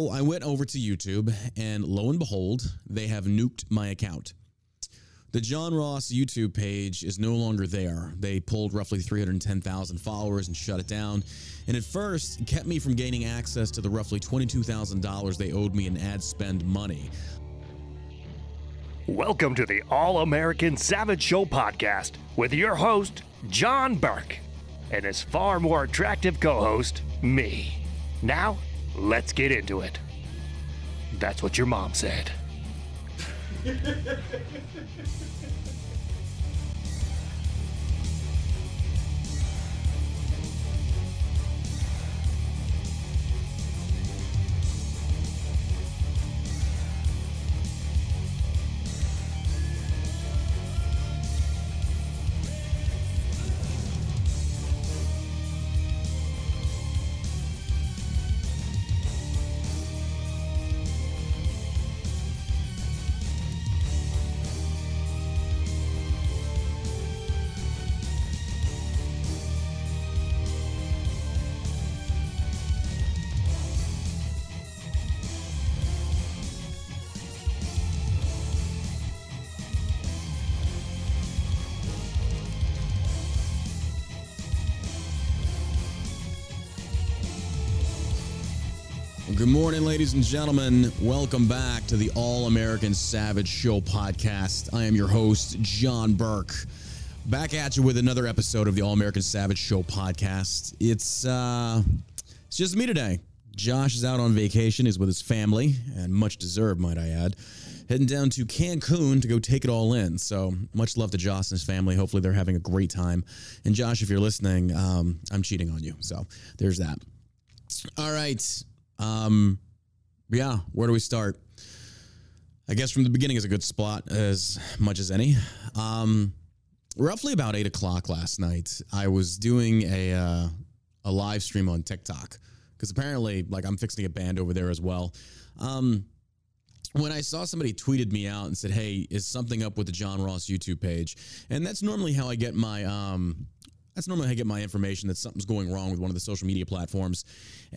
Well, I went over to YouTube, and lo and behold, they have nuked my account. The John Ross YouTube page is no longer there. They pulled roughly 310,000 followers and shut it down. And at first, kept me from gaining access to the roughly $22,000 they owed me in ad spend money. Welcome to the All American Savage Show podcast with your host, John Burke, and his far more attractive co host, me. Now, let's get into it. That's what your mom said. ladies and gentlemen. Welcome back to the All American Savage Show podcast. I am your host, John Burke. Back at you with another episode of the All American Savage Show podcast. It's uh it's just me today. Josh is out on vacation, he's with his family, and much deserved, might I add. Heading down to Cancun to go take it all in. So much love to Josh and his family. Hopefully they're having a great time. And Josh, if you're listening, um, I'm cheating on you. So there's that. All right. Um, yeah, where do we start? I guess from the beginning is a good spot as much as any. Um, roughly about eight o'clock last night, I was doing a uh, a live stream on TikTok because apparently, like, I'm fixing a band over there as well. Um, when I saw somebody tweeted me out and said, "Hey, is something up with the John Ross YouTube page?" and that's normally how I get my um, that's normally how I get my information that something's going wrong with one of the social media platforms.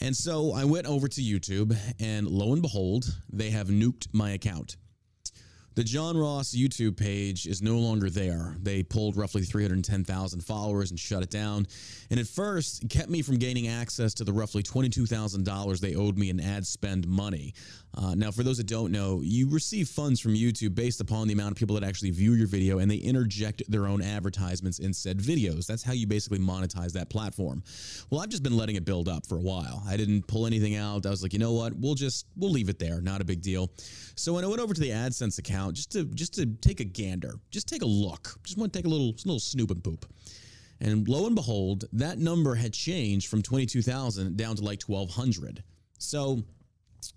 And so I went over to YouTube, and lo and behold, they have nuked my account. The John Ross YouTube page is no longer there. They pulled roughly 310,000 followers and shut it down. And at first, kept me from gaining access to the roughly $22,000 they owed me in ad spend money. Uh, now, for those that don't know, you receive funds from YouTube based upon the amount of people that actually view your video and they interject their own advertisements in said videos. That's how you basically monetize that platform. Well, I've just been letting it build up for a while. I didn't pull anything out. I was like, you know what? We'll just we'll leave it there. Not a big deal. So when I went over to the AdSense account just to just to take a gander, just take a look, just want to take a little little snoop and poop. And lo and behold, that number had changed from 22,000 down to like 1,200. So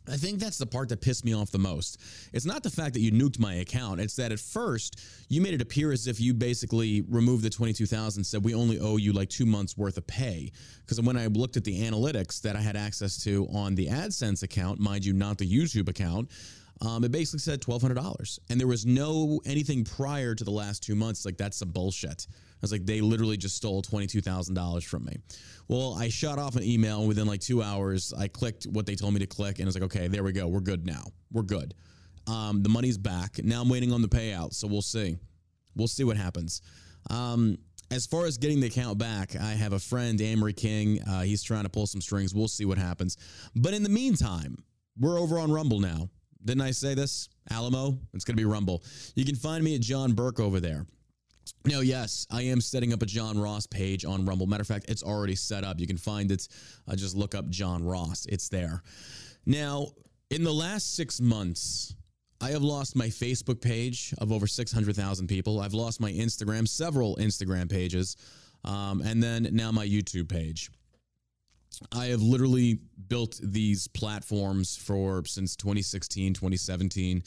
I think that's the part that pissed me off the most. It's not the fact that you nuked my account. It's that at first you made it appear as if you basically removed the 22,000 said we only owe you like 2 months worth of pay. Cuz when I looked at the analytics that I had access to on the AdSense account, mind you not the YouTube account, um, it basically said $1,200. And there was no anything prior to the last 2 months like that's some bullshit. I was like, they literally just stole $22,000 from me. Well, I shot off an email and within like two hours. I clicked what they told me to click and it's like, okay, there we go. We're good now. We're good. Um, the money's back. Now I'm waiting on the payout. So we'll see. We'll see what happens. Um, as far as getting the account back, I have a friend, Amory King. Uh, he's trying to pull some strings. We'll see what happens. But in the meantime, we're over on Rumble now. Didn't I say this? Alamo? It's going to be Rumble. You can find me at John Burke over there. Now, yes, I am setting up a John Ross page on Rumble. Matter of fact, it's already set up. You can find it. Uh, just look up John Ross. It's there. Now, in the last six months, I have lost my Facebook page of over 600,000 people. I've lost my Instagram, several Instagram pages, um, and then now my YouTube page. I have literally built these platforms for since 2016, 2017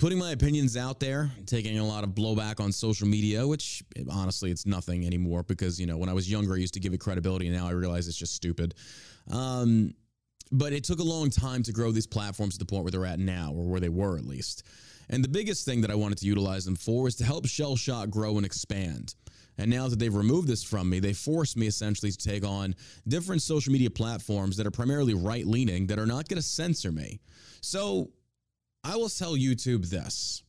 putting my opinions out there, taking a lot of blowback on social media, which honestly, it's nothing anymore because, you know, when I was younger, I used to give it credibility and now I realize it's just stupid. Um, but it took a long time to grow these platforms to the point where they're at now, or where they were at least. And the biggest thing that I wanted to utilize them for is to help Shell Shock grow and expand. And now that they've removed this from me, they force me essentially to take on different social media platforms that are primarily right leaning that are not going to censor me. So I will tell YouTube this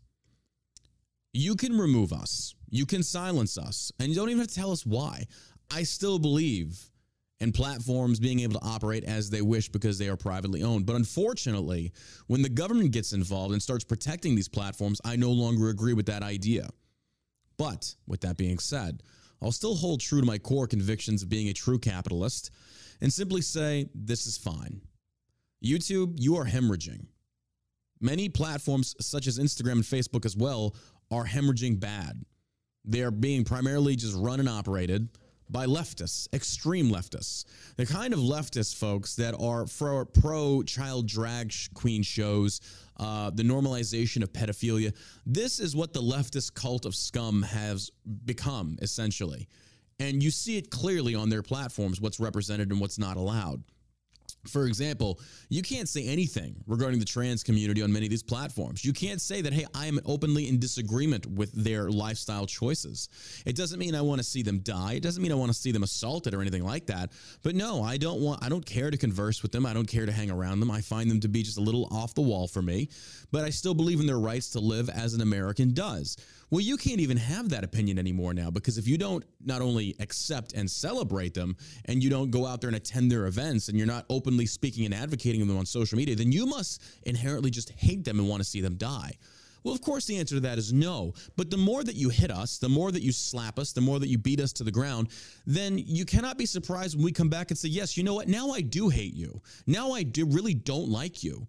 you can remove us, you can silence us, and you don't even have to tell us why. I still believe in platforms being able to operate as they wish because they are privately owned. But unfortunately, when the government gets involved and starts protecting these platforms, I no longer agree with that idea. But with that being said, I'll still hold true to my core convictions of being a true capitalist and simply say this is fine. YouTube, you are hemorrhaging. Many platforms, such as Instagram and Facebook as well, are hemorrhaging bad. They are being primarily just run and operated by leftists, extreme leftists. The kind of leftist folks, that are pro child drag queen shows, uh, the normalization of pedophilia. This is what the leftist cult of scum has become, essentially. And you see it clearly on their platforms what's represented and what's not allowed. For example, you can't say anything regarding the trans community on many of these platforms. You can't say that, hey, I am openly in disagreement with their lifestyle choices. It doesn't mean I want to see them die. It doesn't mean I want to see them assaulted or anything like that. But no, I don't want, I don't care to converse with them. I don't care to hang around them. I find them to be just a little off the wall for me. But I still believe in their rights to live as an American does. Well, you can't even have that opinion anymore now because if you don't not only accept and celebrate them and you don't go out there and attend their events and you're not openly speaking and advocating them on social media, then you must inherently just hate them and want to see them die. Well, of course, the answer to that is no. But the more that you hit us, the more that you slap us, the more that you beat us to the ground, then you cannot be surprised when we come back and say, yes, you know what? Now I do hate you. Now I do really don't like you.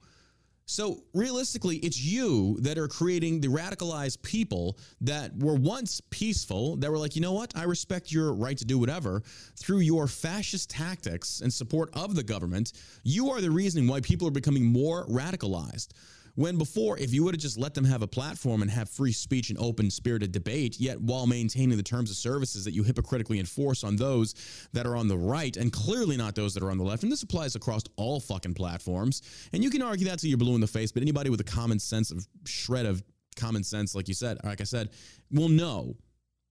So realistically, it's you that are creating the radicalized people that were once peaceful, that were like, you know what, I respect your right to do whatever. Through your fascist tactics and support of the government, you are the reason why people are becoming more radicalized. When before, if you would have just let them have a platform and have free speech and open spirited debate, yet while maintaining the terms of services that you hypocritically enforce on those that are on the right and clearly not those that are on the left, and this applies across all fucking platforms. And you can argue that till you're blue in the face, but anybody with a common sense of shred of common sense, like you said, like I said, will know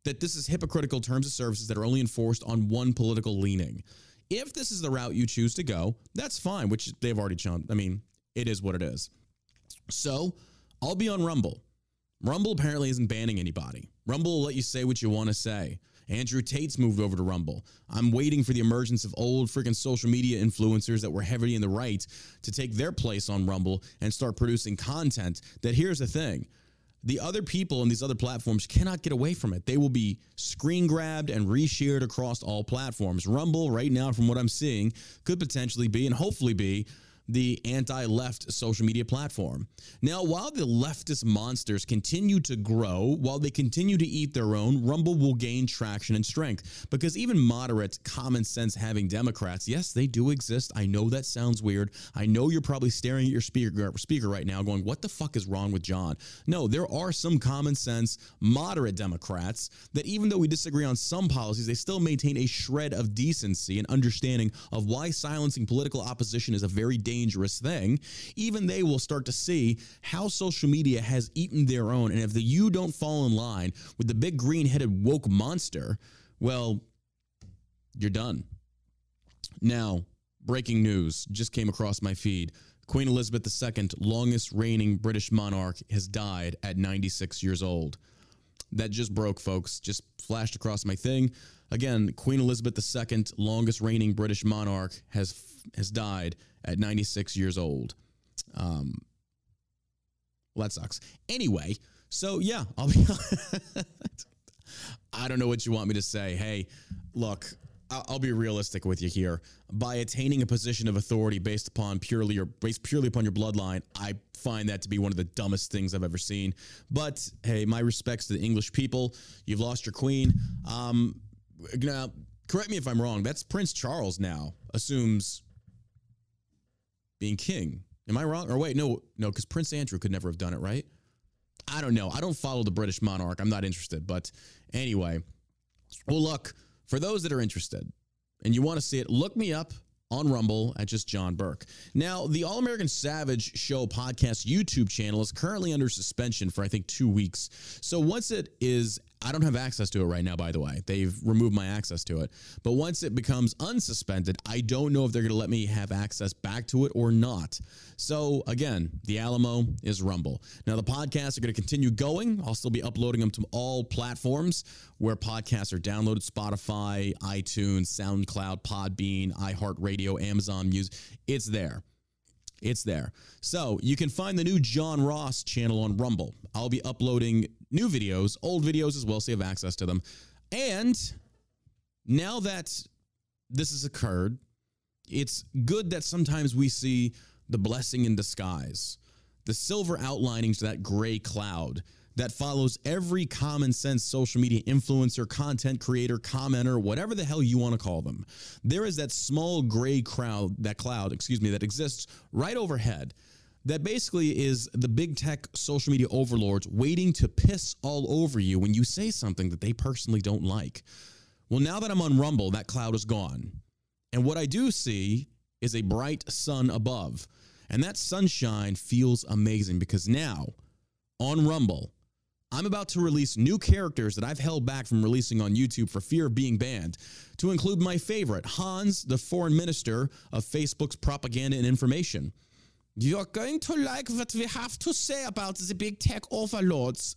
that this is hypocritical terms of services that are only enforced on one political leaning. If this is the route you choose to go, that's fine, which they've already shown. I mean, it is what it is. So I'll be on Rumble. Rumble apparently isn't banning anybody. Rumble will let you say what you want to say. Andrew Tate's moved over to Rumble. I'm waiting for the emergence of old freaking social media influencers that were heavily in the right to take their place on Rumble and start producing content. That here's the thing the other people on these other platforms cannot get away from it. They will be screen grabbed and reshared across all platforms. Rumble, right now, from what I'm seeing, could potentially be and hopefully be the anti left social media platform. Now, while the leftist monsters continue to grow, while they continue to eat their own, Rumble will gain traction and strength because even moderate, common sense having Democrats, yes, they do exist. I know that sounds weird. I know you're probably staring at your speaker, speaker right now going, What the fuck is wrong with John? No, there are some common sense, moderate Democrats that even though we disagree on some policies, they still maintain a shred of decency and understanding of why silencing political opposition is a very dangerous dangerous thing, even they will start to see how social media has eaten their own. And if the, you don't fall in line with the big green headed woke monster, well, you're done. Now, breaking news just came across my feed. Queen Elizabeth II, longest reigning British monarch, has died at 96 years old. That just broke, folks. Just flashed across my thing. Again, Queen Elizabeth II, longest reigning British monarch, has has died at 96 years old. Um, well, that sucks. Anyway, so yeah, I'll be. I don't know what you want me to say. Hey, look, I'll be realistic with you here. By attaining a position of authority based upon purely or based purely upon your bloodline, I find that to be one of the dumbest things I've ever seen. But hey, my respects to the English people. You've lost your queen. Um, now, correct me if I'm wrong. That's Prince Charles now assumes being king. Am I wrong? Or wait, no, no, because Prince Andrew could never have done it, right? I don't know. I don't follow the British monarch. I'm not interested. But anyway, well, look, for those that are interested and you want to see it, look me up on Rumble at just John Burke. Now, the All American Savage Show podcast YouTube channel is currently under suspension for, I think, two weeks. So once it is I don't have access to it right now, by the way. They've removed my access to it. But once it becomes unsuspended, I don't know if they're going to let me have access back to it or not. So, again, the Alamo is Rumble. Now, the podcasts are going to continue going. I'll still be uploading them to all platforms where podcasts are downloaded Spotify, iTunes, SoundCloud, Podbean, iHeartRadio, Amazon Music. It's there. It's there. So you can find the new John Ross channel on Rumble. I'll be uploading new videos, old videos as well, so you have access to them. And now that this has occurred, it's good that sometimes we see the blessing in disguise, the silver outlinings to that gray cloud that follows every common sense social media influencer, content creator, commenter, whatever the hell you want to call them. There is that small gray crowd, that cloud, excuse me, that exists right overhead that basically is the big tech social media overlords waiting to piss all over you when you say something that they personally don't like. Well, now that I'm on Rumble, that cloud is gone. And what I do see is a bright sun above. And that sunshine feels amazing because now on Rumble, I'm about to release new characters that I've held back from releasing on YouTube for fear of being banned, to include my favorite, Hans, the foreign minister of Facebook's propaganda and information. You're going to like what we have to say about the big tech overlords.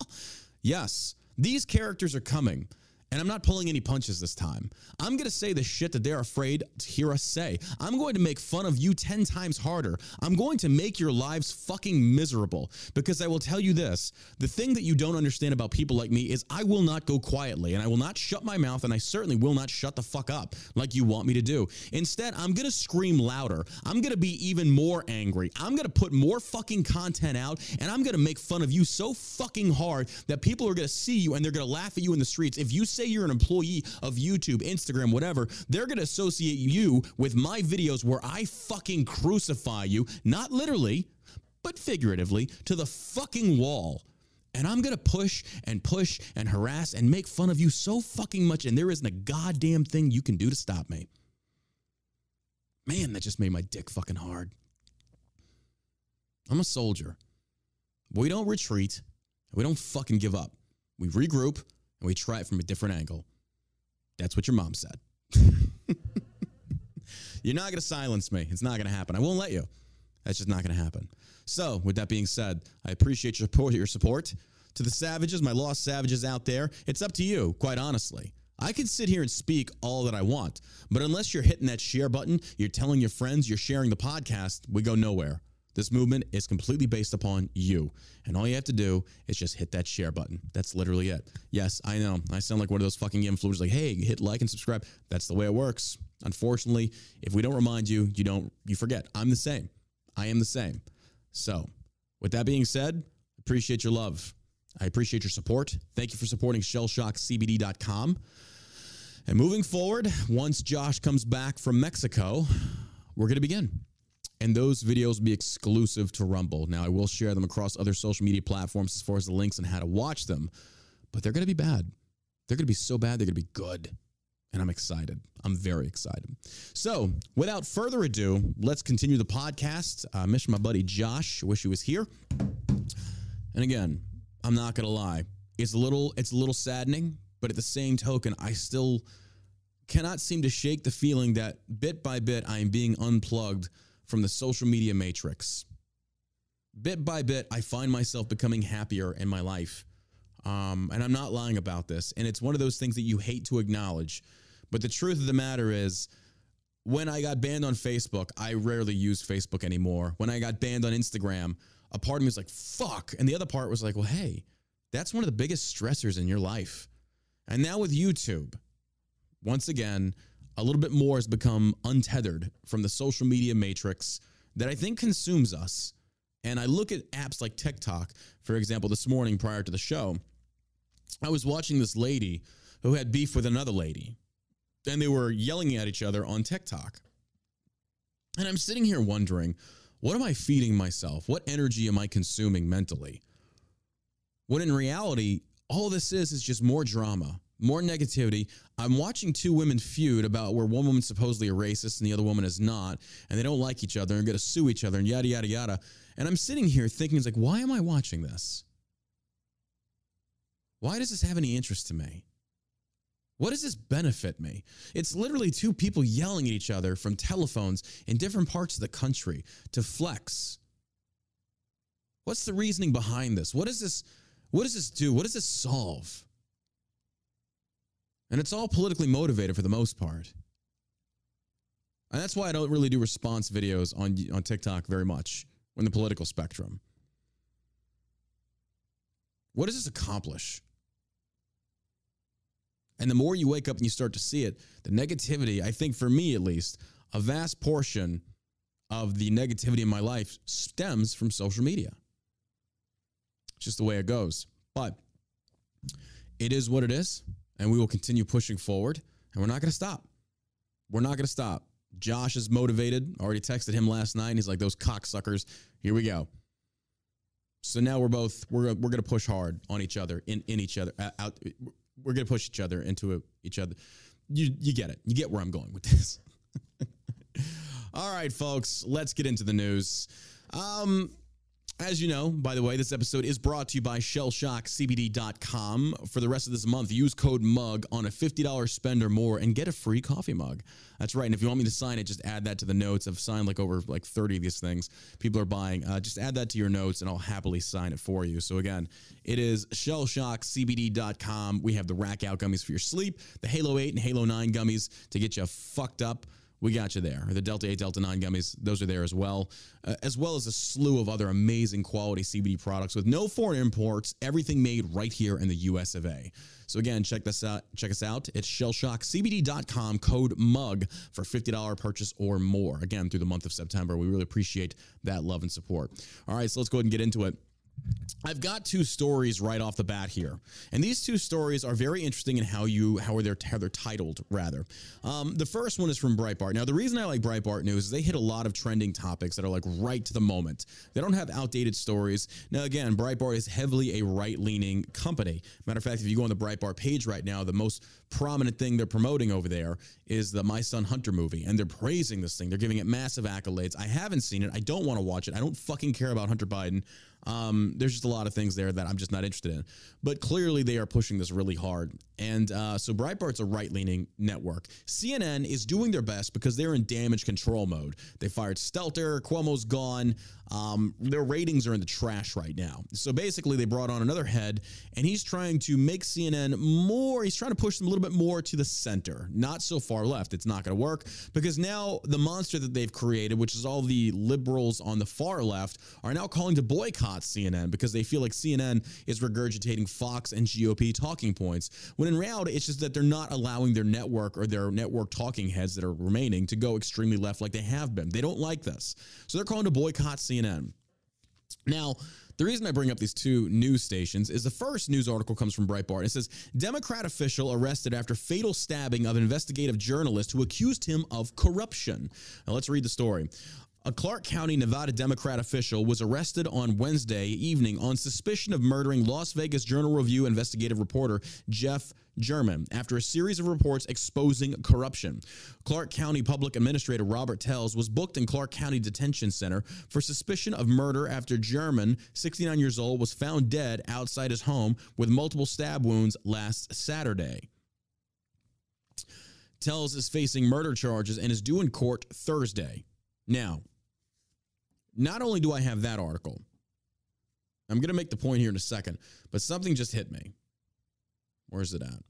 yes, these characters are coming. And I'm not pulling any punches this time. I'm going to say the shit that they're afraid to hear us say. I'm going to make fun of you 10 times harder. I'm going to make your lives fucking miserable because I will tell you this the thing that you don't understand about people like me is I will not go quietly and I will not shut my mouth and I certainly will not shut the fuck up like you want me to do. Instead, I'm going to scream louder. I'm going to be even more angry. I'm going to put more fucking content out and I'm going to make fun of you so fucking hard that people are going to see you and they're going to laugh at you in the streets. If you say you're an employee of YouTube, Instagram, whatever, they're going to associate you with my videos where I fucking crucify you, not literally, but figuratively, to the fucking wall. And I'm going to push and push and harass and make fun of you so fucking much. And there isn't a goddamn thing you can do to stop me. Man, that just made my dick fucking hard. I'm a soldier. We don't retreat. We don't fucking give up. We regroup and we try it from a different angle. That's what your mom said. You're not going to silence me. It's not going to happen. I won't let you. That's just not going to happen. So, with that being said, I appreciate your support. Your support to the savages, my lost savages out there. It's up to you, quite honestly. I can sit here and speak all that I want, but unless you're hitting that share button, you're telling your friends, you're sharing the podcast, we go nowhere. This movement is completely based upon you. And all you have to do is just hit that share button. That's literally it. Yes, I know. I sound like one of those fucking influencers like, hey, hit like and subscribe. That's the way it works. Unfortunately, if we don't remind you, you don't you forget. I'm the same. I am the same. So, with that being said, appreciate your love. I appreciate your support. Thank you for supporting shellshockcbd.com. And moving forward, once Josh comes back from Mexico, we're going to begin and those videos will be exclusive to Rumble. Now, I will share them across other social media platforms as far as the links and how to watch them, but they're going to be bad. They're going to be so bad, they're going to be good. And I'm excited. I'm very excited. So, without further ado, let's continue the podcast. Uh, I miss my buddy Josh. Wish he was here. And again, I'm not going to lie. It's a little it's a little saddening, but at the same token, I still cannot seem to shake the feeling that bit by bit I am being unplugged from the social media matrix. Bit by bit, I find myself becoming happier in my life. Um, and I'm not lying about this. And it's one of those things that you hate to acknowledge. But the truth of the matter is, when I got banned on Facebook, I rarely use Facebook anymore. When I got banned on Instagram, a part of me was like, fuck. And the other part was like, well, hey, that's one of the biggest stressors in your life. And now with YouTube, once again, a little bit more has become untethered from the social media matrix that I think consumes us. And I look at apps like TikTok, for example, this morning prior to the show, I was watching this lady who had beef with another lady, and they were yelling at each other on TikTok. And I'm sitting here wondering, what am I feeding myself? What energy am I consuming mentally? When in reality, all this is is just more drama, more negativity. I'm watching two women feud about where one woman's supposedly a racist and the other woman is not, and they don't like each other and going to sue each other and yada, yada, yada. And I'm sitting here thinking, it's like, why am I watching this? Why does this have any interest to me? What does this benefit me? It's literally two people yelling at each other from telephones in different parts of the country to flex. What's the reasoning behind this? What does this what does this do? What does this solve? And it's all politically motivated for the most part. And that's why I don't really do response videos on on TikTok very much in the political spectrum. What does this accomplish? And the more you wake up and you start to see it, the negativity, I think for me at least, a vast portion of the negativity in my life stems from social media. It's just the way it goes. But it is what it is, and we will continue pushing forward, and we're not going to stop. We're not going to stop. Josh is motivated. Already texted him last night. He's like, those cocksuckers. Here we go. So now we're both we're we're going to push hard on each other in in each other out we're going to push each other into each other. You you get it. You get where I'm going with this. All right, folks, let's get into the news. Um, as you know, by the way, this episode is brought to you by shellshockcbd.com. For the rest of this month, use code MUG on a $50 spend or more and get a free coffee mug. That's right. And if you want me to sign it, just add that to the notes. I've signed like over like 30 of these things people are buying. Uh, just add that to your notes and I'll happily sign it for you. So again, it is shellshockcbd.com. We have the rack out gummies for your sleep, the Halo 8 and Halo 9 gummies to get you fucked up we got you there. The Delta 8, Delta 9 gummies, those are there as well, uh, as well as a slew of other amazing quality CBD products with no foreign imports, everything made right here in the US of A. So again, check this out. Check us out. It's shellshockcbd.com code MUG for $50 purchase or more. Again, through the month of September. We really appreciate that love and support. All right, so let's go ahead and get into it. I've got two stories right off the bat here, and these two stories are very interesting in how you how are they're how they're titled rather. Um, the first one is from Breitbart. Now, the reason I like Breitbart news is they hit a lot of trending topics that are like right to the moment. They don't have outdated stories. Now, again, Breitbart is heavily a right leaning company. Matter of fact, if you go on the Breitbart page right now, the most prominent thing they're promoting over there is the My Son Hunter movie, and they're praising this thing. They're giving it massive accolades. I haven't seen it. I don't want to watch it. I don't fucking care about Hunter Biden. Um, there's just a lot of things there that I'm just not interested in. But clearly, they are pushing this really hard. And uh, so Breitbart's a right leaning network. CNN is doing their best because they're in damage control mode. They fired Stelter, Cuomo's gone. Um, their ratings are in the trash right now. So basically, they brought on another head, and he's trying to make CNN more, he's trying to push them a little bit more to the center, not so far left. It's not going to work because now the monster that they've created, which is all the liberals on the far left, are now calling to boycott CNN because they feel like CNN is regurgitating Fox and GOP talking points. When in reality, it's just that they're not allowing their network or their network talking heads that are remaining to go extremely left like they have been. They don't like this. So they're calling to boycott. CNN. Now, the reason I bring up these two news stations is the first news article comes from Breitbart. It says Democrat official arrested after fatal stabbing of investigative journalist who accused him of corruption. Now let's read the story. A Clark County, Nevada Democrat official was arrested on Wednesday evening on suspicion of murdering Las Vegas Journal Review investigative reporter Jeff German after a series of reports exposing corruption. Clark County Public Administrator Robert Telles was booked in Clark County Detention Center for suspicion of murder after German, 69 years old, was found dead outside his home with multiple stab wounds last Saturday. Telles is facing murder charges and is due in court Thursday. Now, not only do I have that article, I'm going to make the point here in a second, but something just hit me. Where's it at?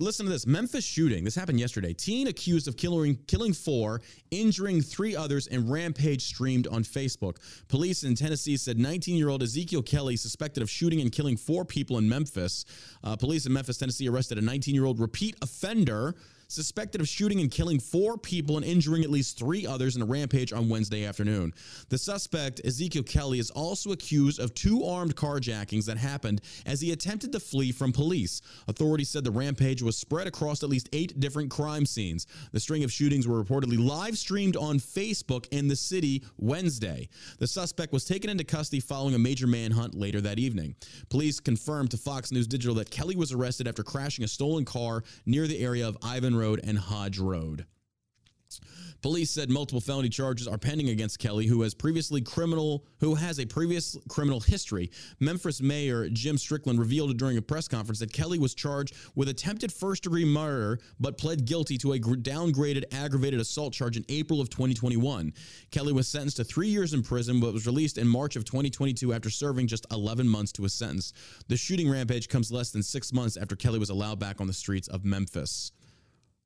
Listen to this Memphis shooting. This happened yesterday. Teen accused of killing, killing four, injuring three others, and rampage streamed on Facebook. Police in Tennessee said 19 year old Ezekiel Kelly, suspected of shooting and killing four people in Memphis. Uh, police in Memphis, Tennessee arrested a 19 year old repeat offender suspected of shooting and killing four people and injuring at least three others in a rampage on Wednesday afternoon. The suspect, Ezekiel Kelly, is also accused of two armed carjackings that happened as he attempted to flee from police. Authorities said the rampage was spread across at least eight different crime scenes. The string of shootings were reportedly live streamed on Facebook in the city Wednesday. The suspect was taken into custody following a major manhunt later that evening. Police confirmed to Fox News Digital that Kelly was arrested after crashing a stolen car near the area of Ivan Road and Hodge Road. Police said multiple felony charges are pending against Kelly, who has previously criminal who has a previous criminal history. Memphis Mayor Jim Strickland revealed during a press conference that Kelly was charged with attempted first-degree murder, but pled guilty to a downgraded aggravated assault charge in April of 2021. Kelly was sentenced to three years in prison, but was released in March of 2022 after serving just 11 months to a sentence. The shooting rampage comes less than six months after Kelly was allowed back on the streets of Memphis.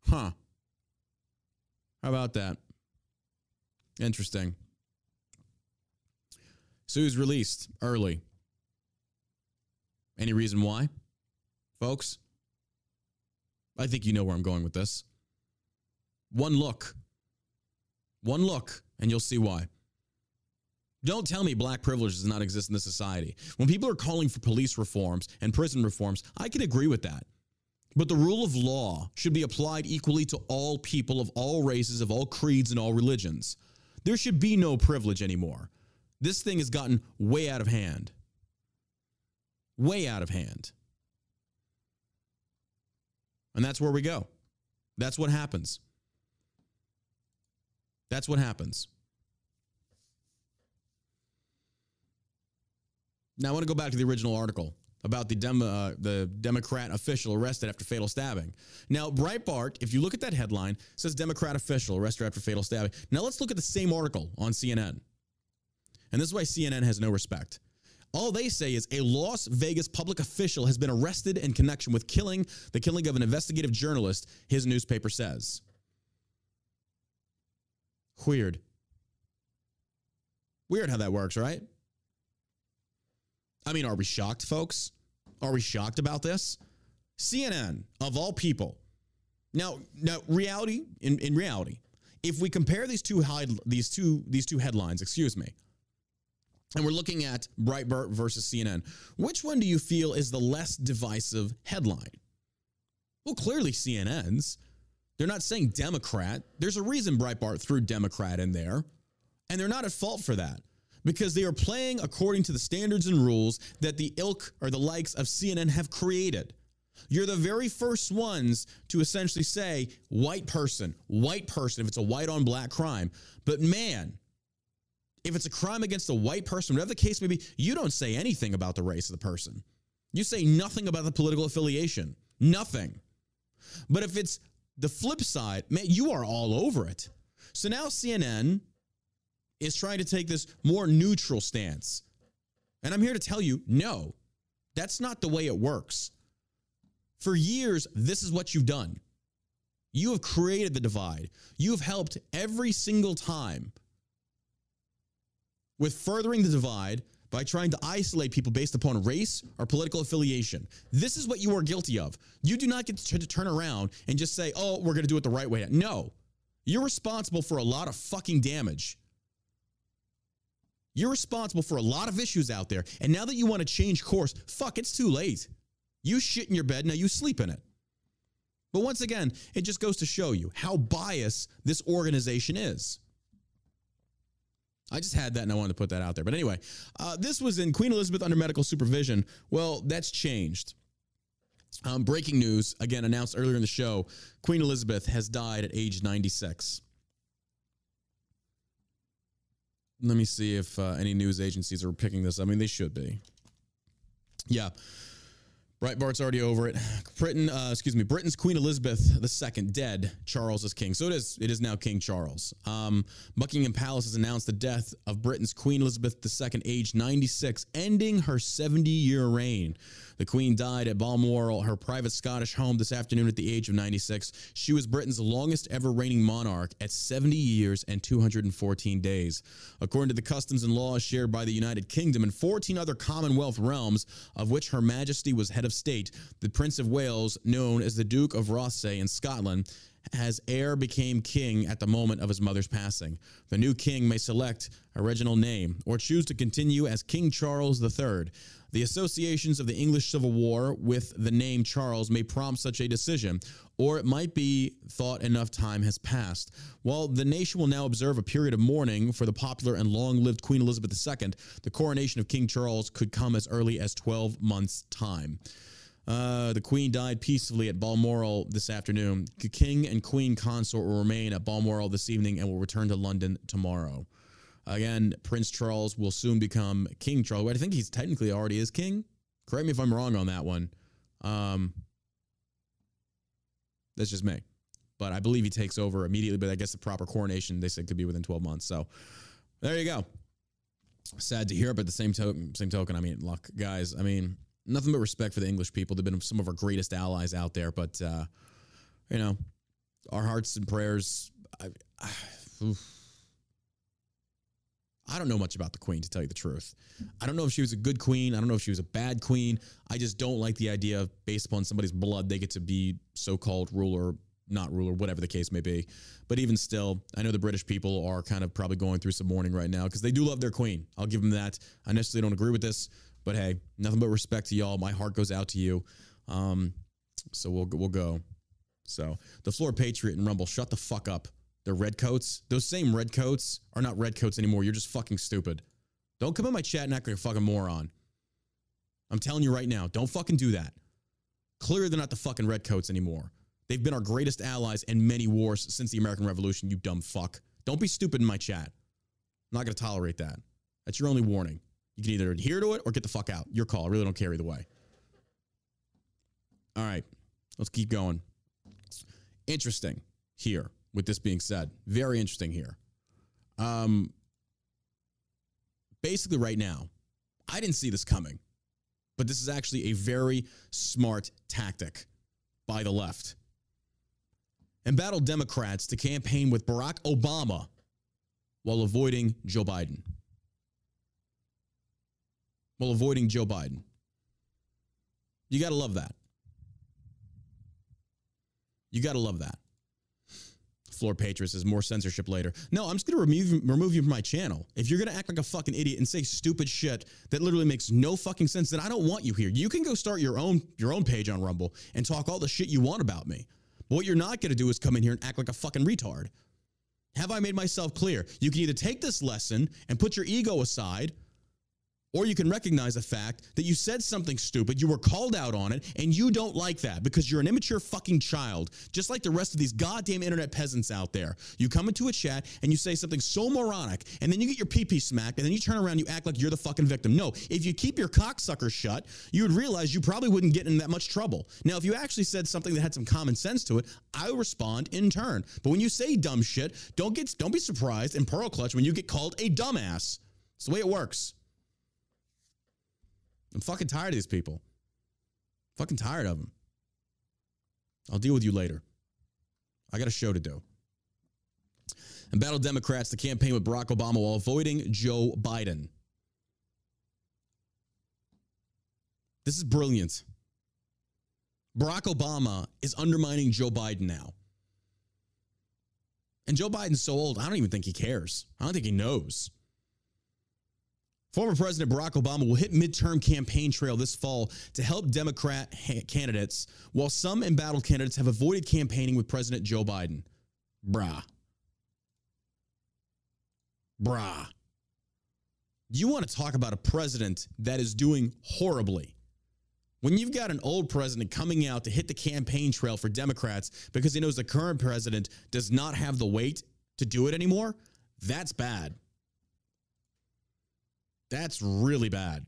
Huh. How about that? Interesting. So he was released early. Any reason why? Folks, I think you know where I'm going with this. One look. One look, and you'll see why. Don't tell me black privilege does not exist in this society. When people are calling for police reforms and prison reforms, I can agree with that. But the rule of law should be applied equally to all people of all races, of all creeds, and all religions. There should be no privilege anymore. This thing has gotten way out of hand. Way out of hand. And that's where we go. That's what happens. That's what happens. Now, I want to go back to the original article about the, Dem- uh, the Democrat official arrested after fatal stabbing. Now, Breitbart, if you look at that headline, says Democrat official arrested after fatal stabbing. Now, let's look at the same article on CNN. And this is why CNN has no respect. All they say is a Las Vegas public official has been arrested in connection with killing the killing of an investigative journalist, his newspaper says. Weird. Weird how that works, right? I mean, are we shocked, folks? Are we shocked about this? CNN, of all people. Now, now reality, in, in reality, if we compare these two high, these two these two headlines, excuse me, and we're looking at Breitbart versus CNN, which one do you feel is the less divisive headline? Well, clearly CNN's. They're not saying Democrat. There's a reason Breitbart threw Democrat in there, and they're not at fault for that because they are playing according to the standards and rules that the ilk or the likes of CNN have created. You're the very first ones to essentially say white person, white person, if it's a white on black crime. But man, if it's a crime against a white person, whatever the case may be, you don't say anything about the race of the person. You say nothing about the political affiliation. Nothing. But if it's the flip side, man, you are all over it. So now CNN is trying to take this more neutral stance. And I'm here to tell you no, that's not the way it works. For years, this is what you've done. You have created the divide. You have helped every single time with furthering the divide by trying to isolate people based upon race or political affiliation. This is what you are guilty of. You do not get to turn around and just say, oh, we're going to do it the right way. No, you're responsible for a lot of fucking damage. You're responsible for a lot of issues out there. And now that you want to change course, fuck, it's too late. You shit in your bed, now you sleep in it. But once again, it just goes to show you how biased this organization is. I just had that and I wanted to put that out there. But anyway, uh, this was in Queen Elizabeth under medical supervision. Well, that's changed. Um, breaking news, again, announced earlier in the show Queen Elizabeth has died at age 96. Let me see if uh, any news agencies are picking this. I mean, they should be. Yeah. Breitbart's already over it. Britain, uh, excuse me, Britain's Queen Elizabeth II dead. Charles is king. So it is. It is now King Charles. Um, Buckingham Palace has announced the death of Britain's Queen Elizabeth II, aged 96, ending her 70-year reign. The Queen died at Balmoral, her private Scottish home, this afternoon at the age of 96. She was Britain's longest ever reigning monarch at 70 years and 214 days. According to the customs and laws shared by the United Kingdom and 14 other Commonwealth realms, of which Her Majesty was head of state, the Prince of Wales, known as the Duke of Rothesay in Scotland, as heir became king at the moment of his mother's passing. The new king may select a original name or choose to continue as King Charles III. The associations of the English Civil War with the name Charles may prompt such a decision, or it might be thought enough time has passed. While the nation will now observe a period of mourning for the popular and long lived Queen Elizabeth II, the coronation of King Charles could come as early as 12 months' time. Uh, the Queen died peacefully at Balmoral this afternoon. The King and Queen consort will remain at Balmoral this evening and will return to London tomorrow. Again, Prince Charles will soon become King Charles. I think he's technically already is king. Correct me if I'm wrong on that one. Um, that's just me. But I believe he takes over immediately. But I guess the proper coronation they said could be within 12 months. So there you go. Sad to hear, but the same token, same token. I mean, luck, guys. I mean, nothing but respect for the English people. They've been some of our greatest allies out there. But uh, you know, our hearts and prayers. I, I, I don't know much about the queen, to tell you the truth. I don't know if she was a good queen. I don't know if she was a bad queen. I just don't like the idea of based upon somebody's blood, they get to be so called ruler, not ruler, whatever the case may be. But even still, I know the British people are kind of probably going through some mourning right now because they do love their queen. I'll give them that. I necessarily don't agree with this, but hey, nothing but respect to y'all. My heart goes out to you. Um, so we'll we'll go. So the floor patriot and Rumble, shut the fuck up. They're red coats. Those same red coats are not red coats anymore. You're just fucking stupid. Don't come in my chat and act like a fucking moron. I'm telling you right now, don't fucking do that. Clearly, they're not the fucking red coats anymore. They've been our greatest allies in many wars since the American Revolution, you dumb fuck. Don't be stupid in my chat. I'm not going to tolerate that. That's your only warning. You can either adhere to it or get the fuck out. Your call. I really don't care either way. All right, let's keep going. Interesting here with this being said. Very interesting here. Um, basically, right now, I didn't see this coming, but this is actually a very smart tactic by the left. Embattled Democrats to campaign with Barack Obama while avoiding Joe Biden. While avoiding Joe Biden. You got to love that. You got to love that. Floor Patriots is more censorship later. No, I'm just to remove, remove you from my channel. If you're to act like a fucking idiot and say stupid shit that literally makes no fucking sense, then I don't want you here. You can go start your own your own page on Rumble and talk all the shit you want about me. But what you're not to do is come in here and act like a fucking retard. Have I made myself clear? You can either take this lesson and put your ego aside or you can recognize the fact that you said something stupid, you were called out on it, and you don't like that because you're an immature fucking child, just like the rest of these goddamn internet peasants out there. You come into a chat and you say something so moronic, and then you get your pee pee smacked, and then you turn around and you act like you're the fucking victim. No, if you keep your cocksucker shut, you would realize you probably wouldn't get in that much trouble. Now, if you actually said something that had some common sense to it, I respond in turn. But when you say dumb shit, don't get don't be surprised and pearl clutch when you get called a dumbass. It's the way it works. I'm fucking tired of these people. Fucking tired of them. I'll deal with you later. I got a show to do. Embattled Democrats to campaign with Barack Obama while avoiding Joe Biden. This is brilliant. Barack Obama is undermining Joe Biden now. And Joe Biden's so old, I don't even think he cares. I don't think he knows. Former President Barack Obama will hit midterm campaign trail this fall to help Democrat ha- candidates, while some embattled candidates have avoided campaigning with President Joe Biden. Brah. Brah. You want to talk about a president that is doing horribly. When you've got an old president coming out to hit the campaign trail for Democrats because he knows the current president does not have the weight to do it anymore, that's bad. That's really bad.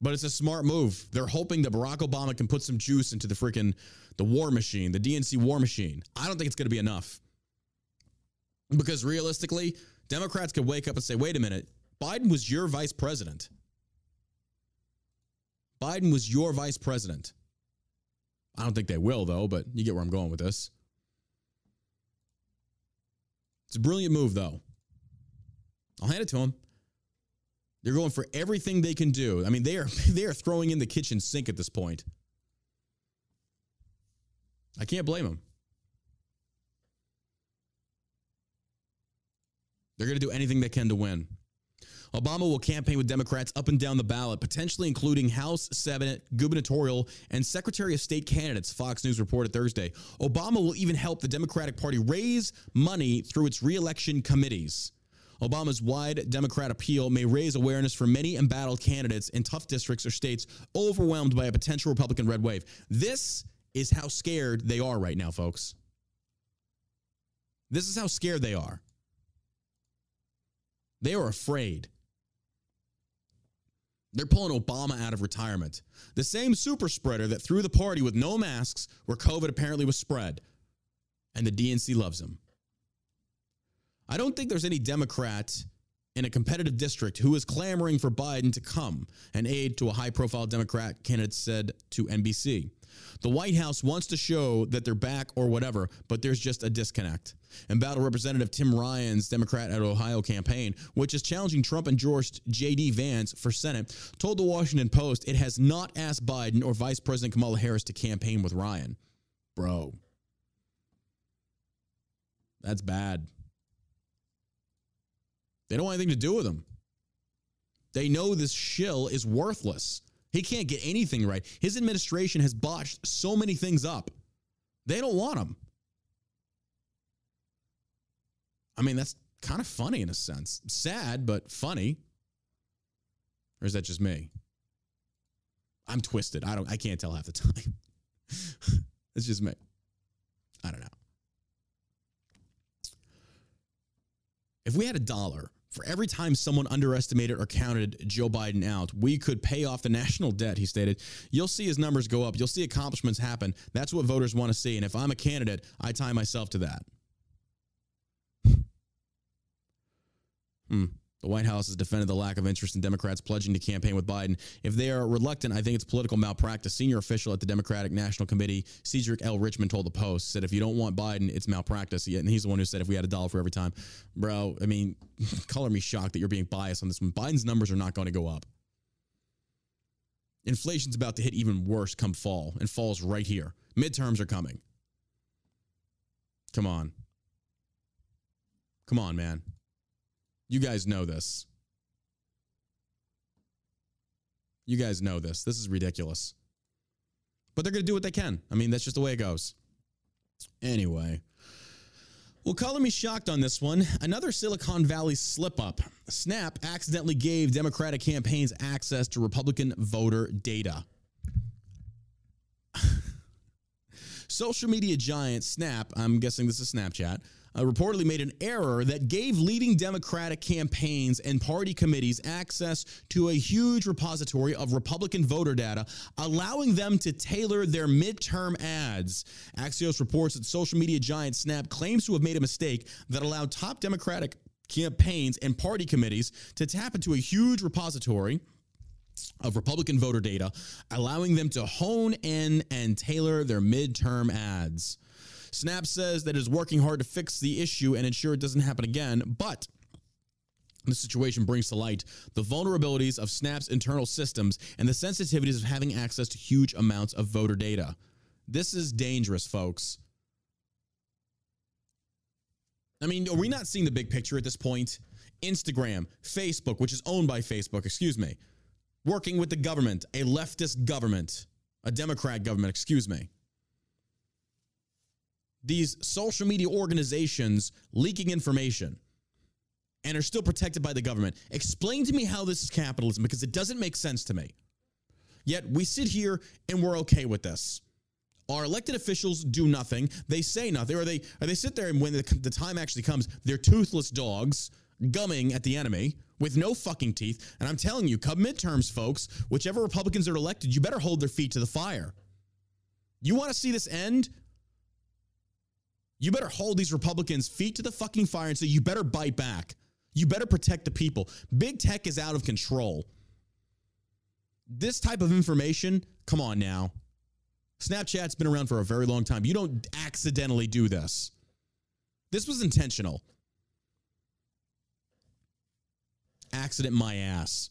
But it's a smart move. They're hoping that Barack Obama can put some juice into the freaking the war machine, the DNC war machine. I don't think it's going to be enough. Because realistically, Democrats could wake up and say, "Wait a minute. Biden was your vice president. Biden was your vice president." I don't think they will though, but you get where I'm going with this. It's a brilliant move though. I'll hand it to them. They're going for everything they can do. I mean, they are they are throwing in the kitchen sink at this point. I can't blame them. They're going to do anything they can to win. Obama will campaign with Democrats up and down the ballot, potentially including House, Senate, gubernatorial, and Secretary of State candidates, Fox News reported Thursday. Obama will even help the Democratic Party raise money through its reelection committees. Obama's wide Democrat appeal may raise awareness for many embattled candidates in tough districts or states overwhelmed by a potential Republican red wave. This is how scared they are right now, folks. This is how scared they are. They are afraid. They're pulling Obama out of retirement. The same super spreader that threw the party with no masks where COVID apparently was spread. And the DNC loves him. I don't think there's any Democrat in a competitive district who is clamoring for Biden to come, an aide to a high profile Democrat candidate said to NBC. The White House wants to show that they're back or whatever, but there's just a disconnect. And Battle Representative Tim Ryan's Democrat at Ohio campaign, which is challenging Trump endorsed J.D. Vance for Senate, told the Washington Post it has not asked Biden or Vice President Kamala Harris to campaign with Ryan. Bro. That's bad. They don't want anything to do with him. They know this shill is worthless. He can't get anything right. His administration has botched so many things up. They don't want him. I mean, that's kind of funny in a sense. Sad, but funny. Or is that just me? I'm twisted. I don't I can't tell half the time. it's just me. I don't know. If we had a dollar for every time someone underestimated or counted Joe Biden out, we could pay off the national debt, he stated. You'll see his numbers go up. You'll see accomplishments happen. That's what voters want to see. And if I'm a candidate, I tie myself to that. Hmm. The White House has defended the lack of interest in Democrats pledging to campaign with Biden. If they are reluctant, I think it's political malpractice. Senior official at the Democratic National Committee, Cedric L. Richmond, told the Post, said if you don't want Biden, it's malpractice. And he's the one who said if we had a dollar for every time. Bro, I mean, color me shocked that you're being biased on this one. Biden's numbers are not going to go up. Inflation's about to hit even worse come fall, and fall's right here. Midterms are coming. Come on. Come on, man. You guys know this. You guys know this. This is ridiculous. But they're going to do what they can. I mean, that's just the way it goes. Anyway. Well, color me shocked on this one. Another Silicon Valley slip up. Snap accidentally gave Democratic campaigns access to Republican voter data. Social media giant Snap, I'm guessing this is Snapchat, uh, reportedly made an error that gave leading Democratic campaigns and party committees access to a huge repository of Republican voter data, allowing them to tailor their midterm ads. Axios reports that social media giant Snap claims to have made a mistake that allowed top Democratic campaigns and party committees to tap into a huge repository of Republican voter data, allowing them to hone in and tailor their midterm ads. Snap says that it is working hard to fix the issue and ensure it doesn't happen again, but the situation brings to light the vulnerabilities of Snap's internal systems and the sensitivities of having access to huge amounts of voter data. This is dangerous, folks. I mean, are we not seeing the big picture at this point? Instagram, Facebook, which is owned by Facebook, excuse me, working with the government, a leftist government, a Democrat government, excuse me these social media organizations leaking information and are still protected by the government. Explain to me how this is capitalism because it doesn't make sense to me. Yet we sit here and we're okay with this. Our elected officials do nothing. They say nothing, or they or they sit there and when the, the time actually comes, they're toothless dogs gumming at the enemy with no fucking teeth. And I'm telling you, come midterms, folks, whichever Republicans are elected, you better hold their feet to the fire. You want to see this end? You better hold these Republicans' feet to the fucking fire and say, you better bite back. You better protect the people. Big tech is out of control. This type of information, come on now. Snapchat's been around for a very long time. You don't accidentally do this. This was intentional. Accident my ass.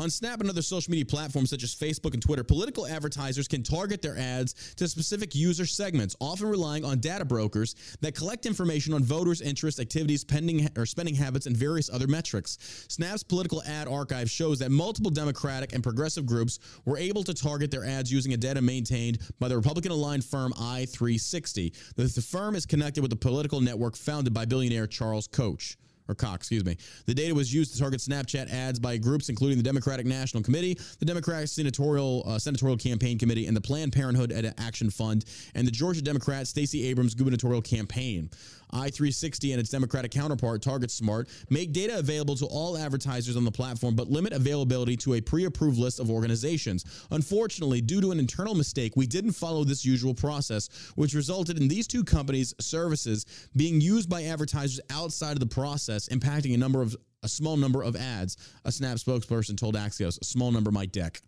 On Snap and other social media platforms such as Facebook and Twitter, political advertisers can target their ads to specific user segments, often relying on data brokers that collect information on voters' interests, activities, pending or spending habits, and various other metrics. Snap's political ad archive shows that multiple Democratic and progressive groups were able to target their ads using a data maintained by the Republican aligned firm i360. The, the firm is connected with the political network founded by billionaire Charles Koch or Cox, excuse me. The data was used to target Snapchat ads by groups including the Democratic National Committee, the Democratic Senatorial uh, Senatorial Campaign Committee, and the Planned Parenthood Action Fund, and the Georgia Democrat Stacey Abrams gubernatorial campaign. I360 and its Democratic counterpart, Target Smart, make data available to all advertisers on the platform, but limit availability to a pre approved list of organizations. Unfortunately, due to an internal mistake, we didn't follow this usual process, which resulted in these two companies' services being used by advertisers outside of the process, impacting a number of a small number of ads. A Snap spokesperson told Axios, a small number might deck.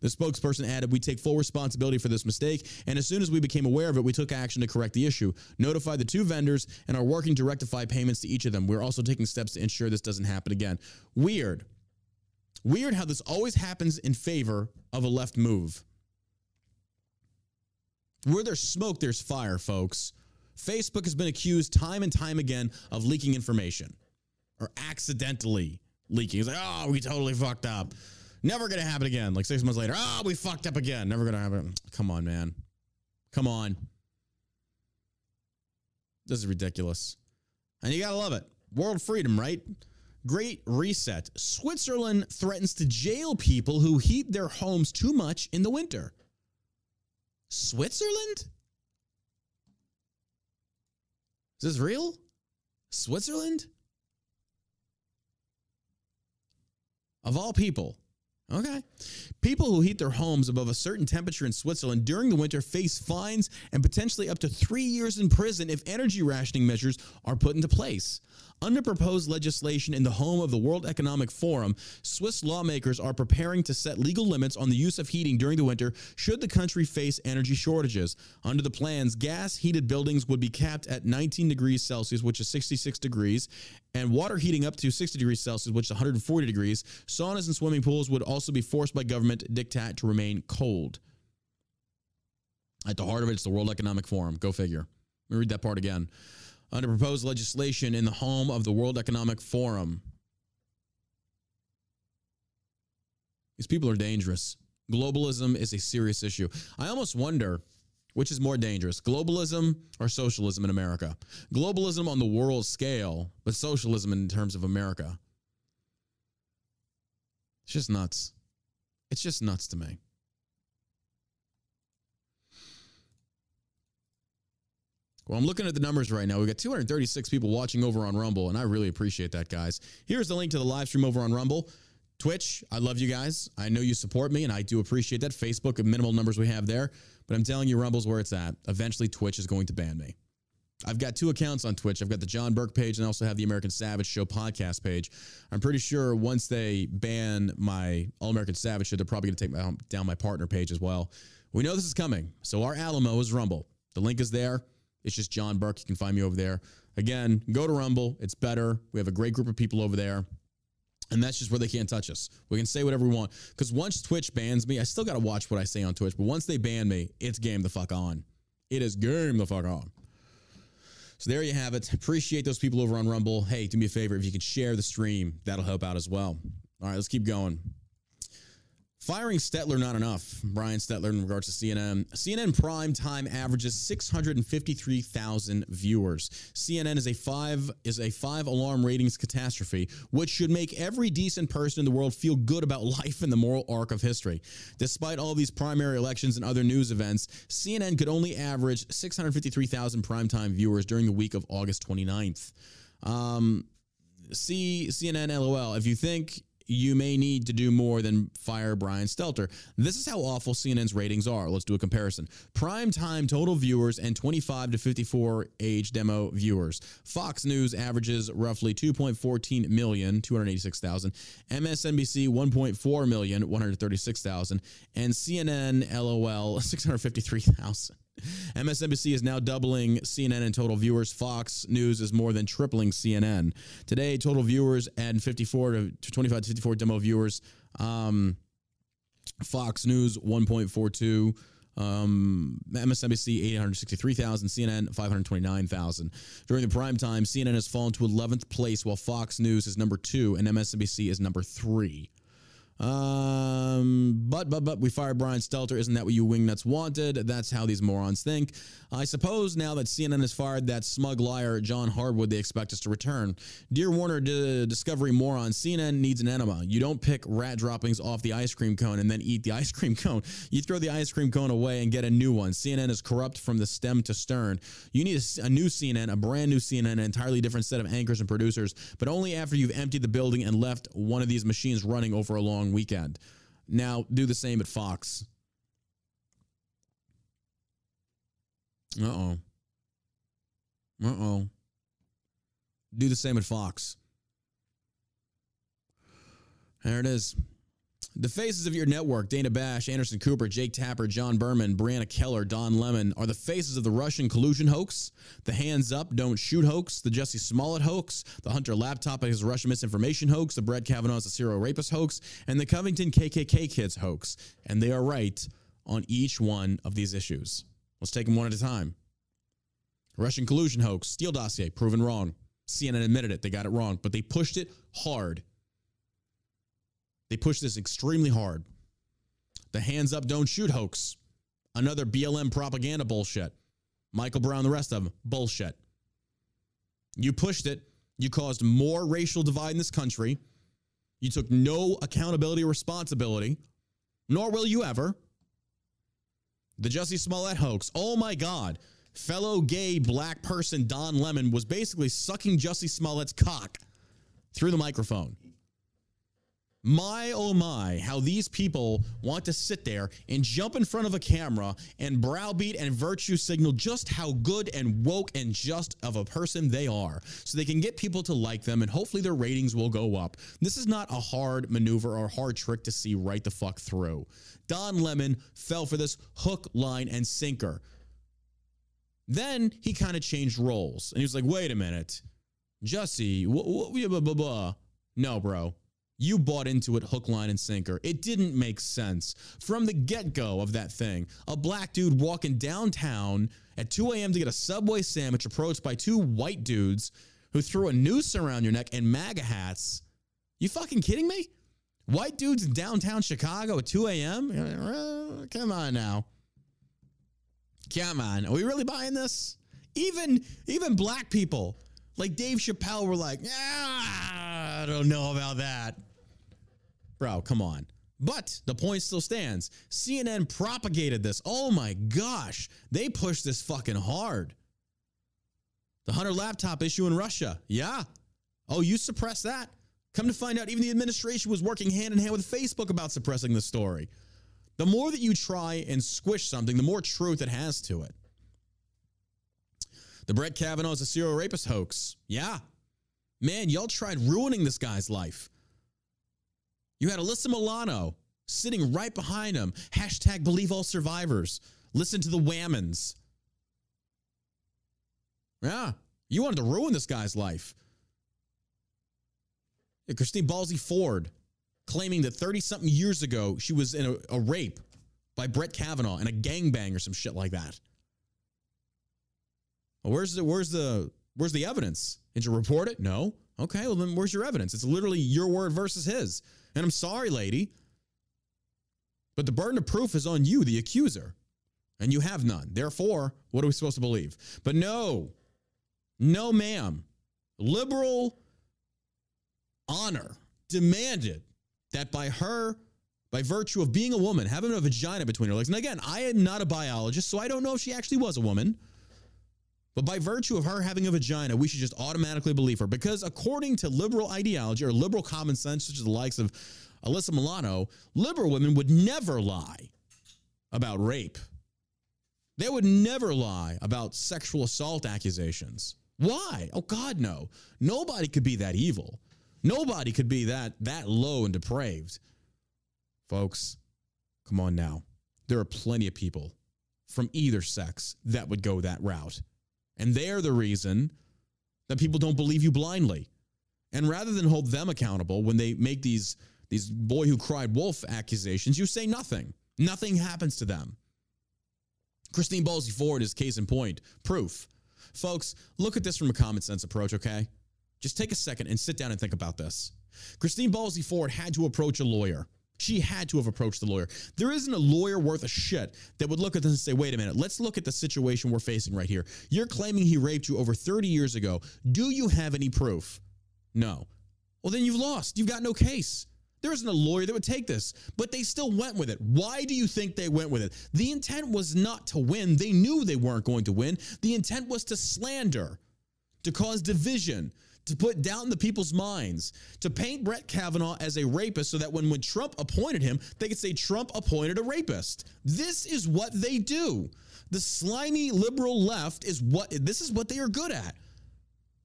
The spokesperson added, We take full responsibility for this mistake, and as soon as we became aware of it, we took action to correct the issue, notified the two vendors, and are working to rectify payments to each of them. We're also taking steps to ensure this doesn't happen again. Weird. Weird how this always happens in favor of a left move. Where there's smoke, there's fire, folks. Facebook has been accused time and time again of leaking information or accidentally leaking. It's like, oh, we totally fucked up. Never gonna happen again. Like six months later, oh, we fucked up again. Never gonna happen. Come on, man. Come on. This is ridiculous. And you gotta love it. World freedom, right? Great reset. Switzerland threatens to jail people who heat their homes too much in the winter. Switzerland? Is this real? Switzerland? Of all people, Okay. People who heat their homes above a certain temperature in Switzerland during the winter face fines and potentially up to three years in prison if energy rationing measures are put into place. Under proposed legislation in the home of the World Economic Forum, Swiss lawmakers are preparing to set legal limits on the use of heating during the winter should the country face energy shortages. Under the plans, gas heated buildings would be capped at 19 degrees Celsius, which is 66 degrees, and water heating up to 60 degrees Celsius, which is 140 degrees. Saunas and swimming pools would also be forced by government diktat to remain cold. At the heart of it, it's the World Economic Forum. Go figure. Let me read that part again under proposed legislation in the home of the World Economic Forum. These people are dangerous. Globalism is a serious issue. I almost wonder which is more dangerous, globalism or socialism in America? Globalism on the world scale, but socialism in terms of America. It's just nuts. It's just nuts to me. Well, I'm looking at the numbers right now. We've got 236 people watching over on Rumble, and I really appreciate that, guys. Here's the link to the live stream over on Rumble. Twitch, I love you guys. I know you support me, and I do appreciate that. Facebook, minimal numbers we have there. But I'm telling you, Rumble's where it's at. Eventually, Twitch is going to ban me. I've got two accounts on Twitch. I've got the John Burke page and I also have the American Savage Show podcast page. I'm pretty sure once they ban my All American Savage Show, they're probably going to take my, down my partner page as well. We know this is coming. So our Alamo is Rumble. The link is there. It's just John Burke. You can find me over there. Again, go to Rumble. It's better. We have a great group of people over there. And that's just where they can't touch us. We can say whatever we want. Because once Twitch bans me, I still got to watch what I say on Twitch. But once they ban me, it's game the fuck on. It is game the fuck on. So there you have it. Appreciate those people over on Rumble. Hey, do me a favor. If you can share the stream, that'll help out as well. All right, let's keep going. Firing Stelter not enough. Brian Stelter in regards to CNN. CNN prime time averages 653,000 viewers. CNN is a five is a five alarm ratings catastrophe, which should make every decent person in the world feel good about life and the moral arc of history. Despite all these primary elections and other news events, CNN could only average 653,000 primetime viewers during the week of August 29th. Um, see CNN LOL. If you think you may need to do more than fire Brian Stelter. This is how awful CNN's ratings are. Let's do a comparison. Prime time total viewers and 25 to 54 age demo viewers. Fox News averages roughly 2.14 million, 286,000. MSNBC 1.4 million, 136,000. And CNN LOL 653,000. MSNBC is now doubling CNN in total viewers. Fox News is more than tripling CNN. Today, total viewers and 54 to 25 to 54 demo viewers. Um, Fox News 1.42. Um, MSNBC 863,000, CNN 529,000. During the prime time, CNN has fallen to 11th place while Fox News is number two and MSNBC is number three. Um, but but but we fired Brian Stelter. Isn't that what you wingnuts wanted? That's how these morons think. I suppose now that CNN has fired that smug liar John Harwood, they expect us to return. Dear Warner D- Discovery moron, CNN needs an enema. You don't pick rat droppings off the ice cream cone and then eat the ice cream cone. You throw the ice cream cone away and get a new one. CNN is corrupt from the stem to stern. You need a, a new CNN, a brand new CNN, an entirely different set of anchors and producers, but only after you've emptied the building and left one of these machines running over a long weekend. Now, do the same at Fox. Uh oh. Uh oh. Do the same at Fox. There it is. The faces of your network, Dana Bash, Anderson Cooper, Jake Tapper, John Berman, Brianna Keilar, Don Lemon, are the faces of the Russian collusion hoax, the hands up, don't shoot hoax, the Jussie Smollett hoax, the Hunter laptop is Russian misinformation hoax, the Brett Kavanaugh is a serial rapist hoax, and the Covington KKK kids hoax. And they are right on each one of these issues. Let's take them one at a time. Russian collusion hoax, Steele dossier, proven wrong. CNN admitted it, they got it wrong, but they pushed it hard. They pushed this extremely hard. The hands up, don't shoot hoax. Another BLM propaganda bullshit. Michael Brown, the rest of them, bullshit. You pushed it. You caused more racial divide in this country. You took no accountability or responsibility, nor will you ever. The Jussie Smollett hoax. Oh my God. Fellow gay black person Don Lemon was basically sucking Jussie Smollett's cock through the microphone. My oh my, how these people want to sit there and jump in front of a camera and browbeat and virtue signal just how good and woke and just of a person they are so they can get people to like them and hopefully their ratings will go up. This is not a hard maneuver or hard trick to see right the fuck through. Don Lemon fell for this hook, line, and sinker. Then he kind of changed roles and he was like, wait a minute, Jussie, wh- wh- blah, blah, blah. no, bro. You bought into it hook, line, and sinker. It didn't make sense. From the get go of that thing, a black dude walking downtown at 2 a.m. to get a Subway sandwich approached by two white dudes who threw a noose around your neck and MAGA hats. You fucking kidding me? White dudes in downtown Chicago at 2 a.m.? Come on now. Come on. Are we really buying this? Even even black people like Dave Chappelle were like, ah, I don't know about that. Come on. But the point still stands. CNN propagated this. Oh my gosh. They pushed this fucking hard. The Hunter laptop issue in Russia. Yeah. Oh, you suppressed that? Come to find out, even the administration was working hand in hand with Facebook about suppressing the story. The more that you try and squish something, the more truth it has to it. The Brett Kavanaugh is a serial rapist hoax. Yeah. Man, y'all tried ruining this guy's life. You had Alyssa Milano sitting right behind him. Hashtag believe all survivors. Listen to the whammons. Yeah. You wanted to ruin this guy's life. Yeah, Christine Ballsy Ford claiming that 30 something years ago she was in a, a rape by Brett Kavanaugh and a gangbang or some shit like that. Well, where's the where's the where's the evidence? Did you report it? No. Okay, well then where's your evidence? It's literally your word versus his. And I'm sorry, lady. But the burden of proof is on you, the accuser. And you have none. Therefore, what are we supposed to believe? But no, no, ma'am. Liberal honor demanded that by her, by virtue of being a woman, having a vagina between her legs, and again, I am not a biologist, so I don't know if she actually was a woman. But by virtue of her having a vagina, we should just automatically believe her. Because according to liberal ideology or liberal common sense, such as the likes of Alyssa Milano, liberal women would never lie about rape. They would never lie about sexual assault accusations. Why? Oh God, no. Nobody could be that evil. Nobody could be that that low and depraved. Folks, come on now. There are plenty of people from either sex that would go that route. And they're the reason that people don't believe you blindly. And rather than hold them accountable when they make these these boy who cried wolf accusations, you say nothing. Nothing happens to them. Christine Ballsy Ford is case in point, proof. Folks, look at this from a common sense approach, okay? Just take a second and sit down and think about this. Christine Ballsy Ford had to approach a lawyer. She had to have approached the lawyer. There isn't a lawyer worth a shit that would look at this and say, wait a minute, let's look at the situation we're facing right here. You're claiming he raped you over 30 years ago. Do you have any proof? No. Well, then you've lost. You've got no case. There isn't a lawyer that would take this, but they still went with it. Why do you think they went with it? The intent was not to win. They knew they weren't going to win. The intent was to slander, to cause division, to put doubt in the people's minds, to paint Brett Kavanaugh as a rapist so that when, when Trump appointed him, they could say Trump appointed a rapist. This is what they do. The slimy liberal left is what this is what they are good at.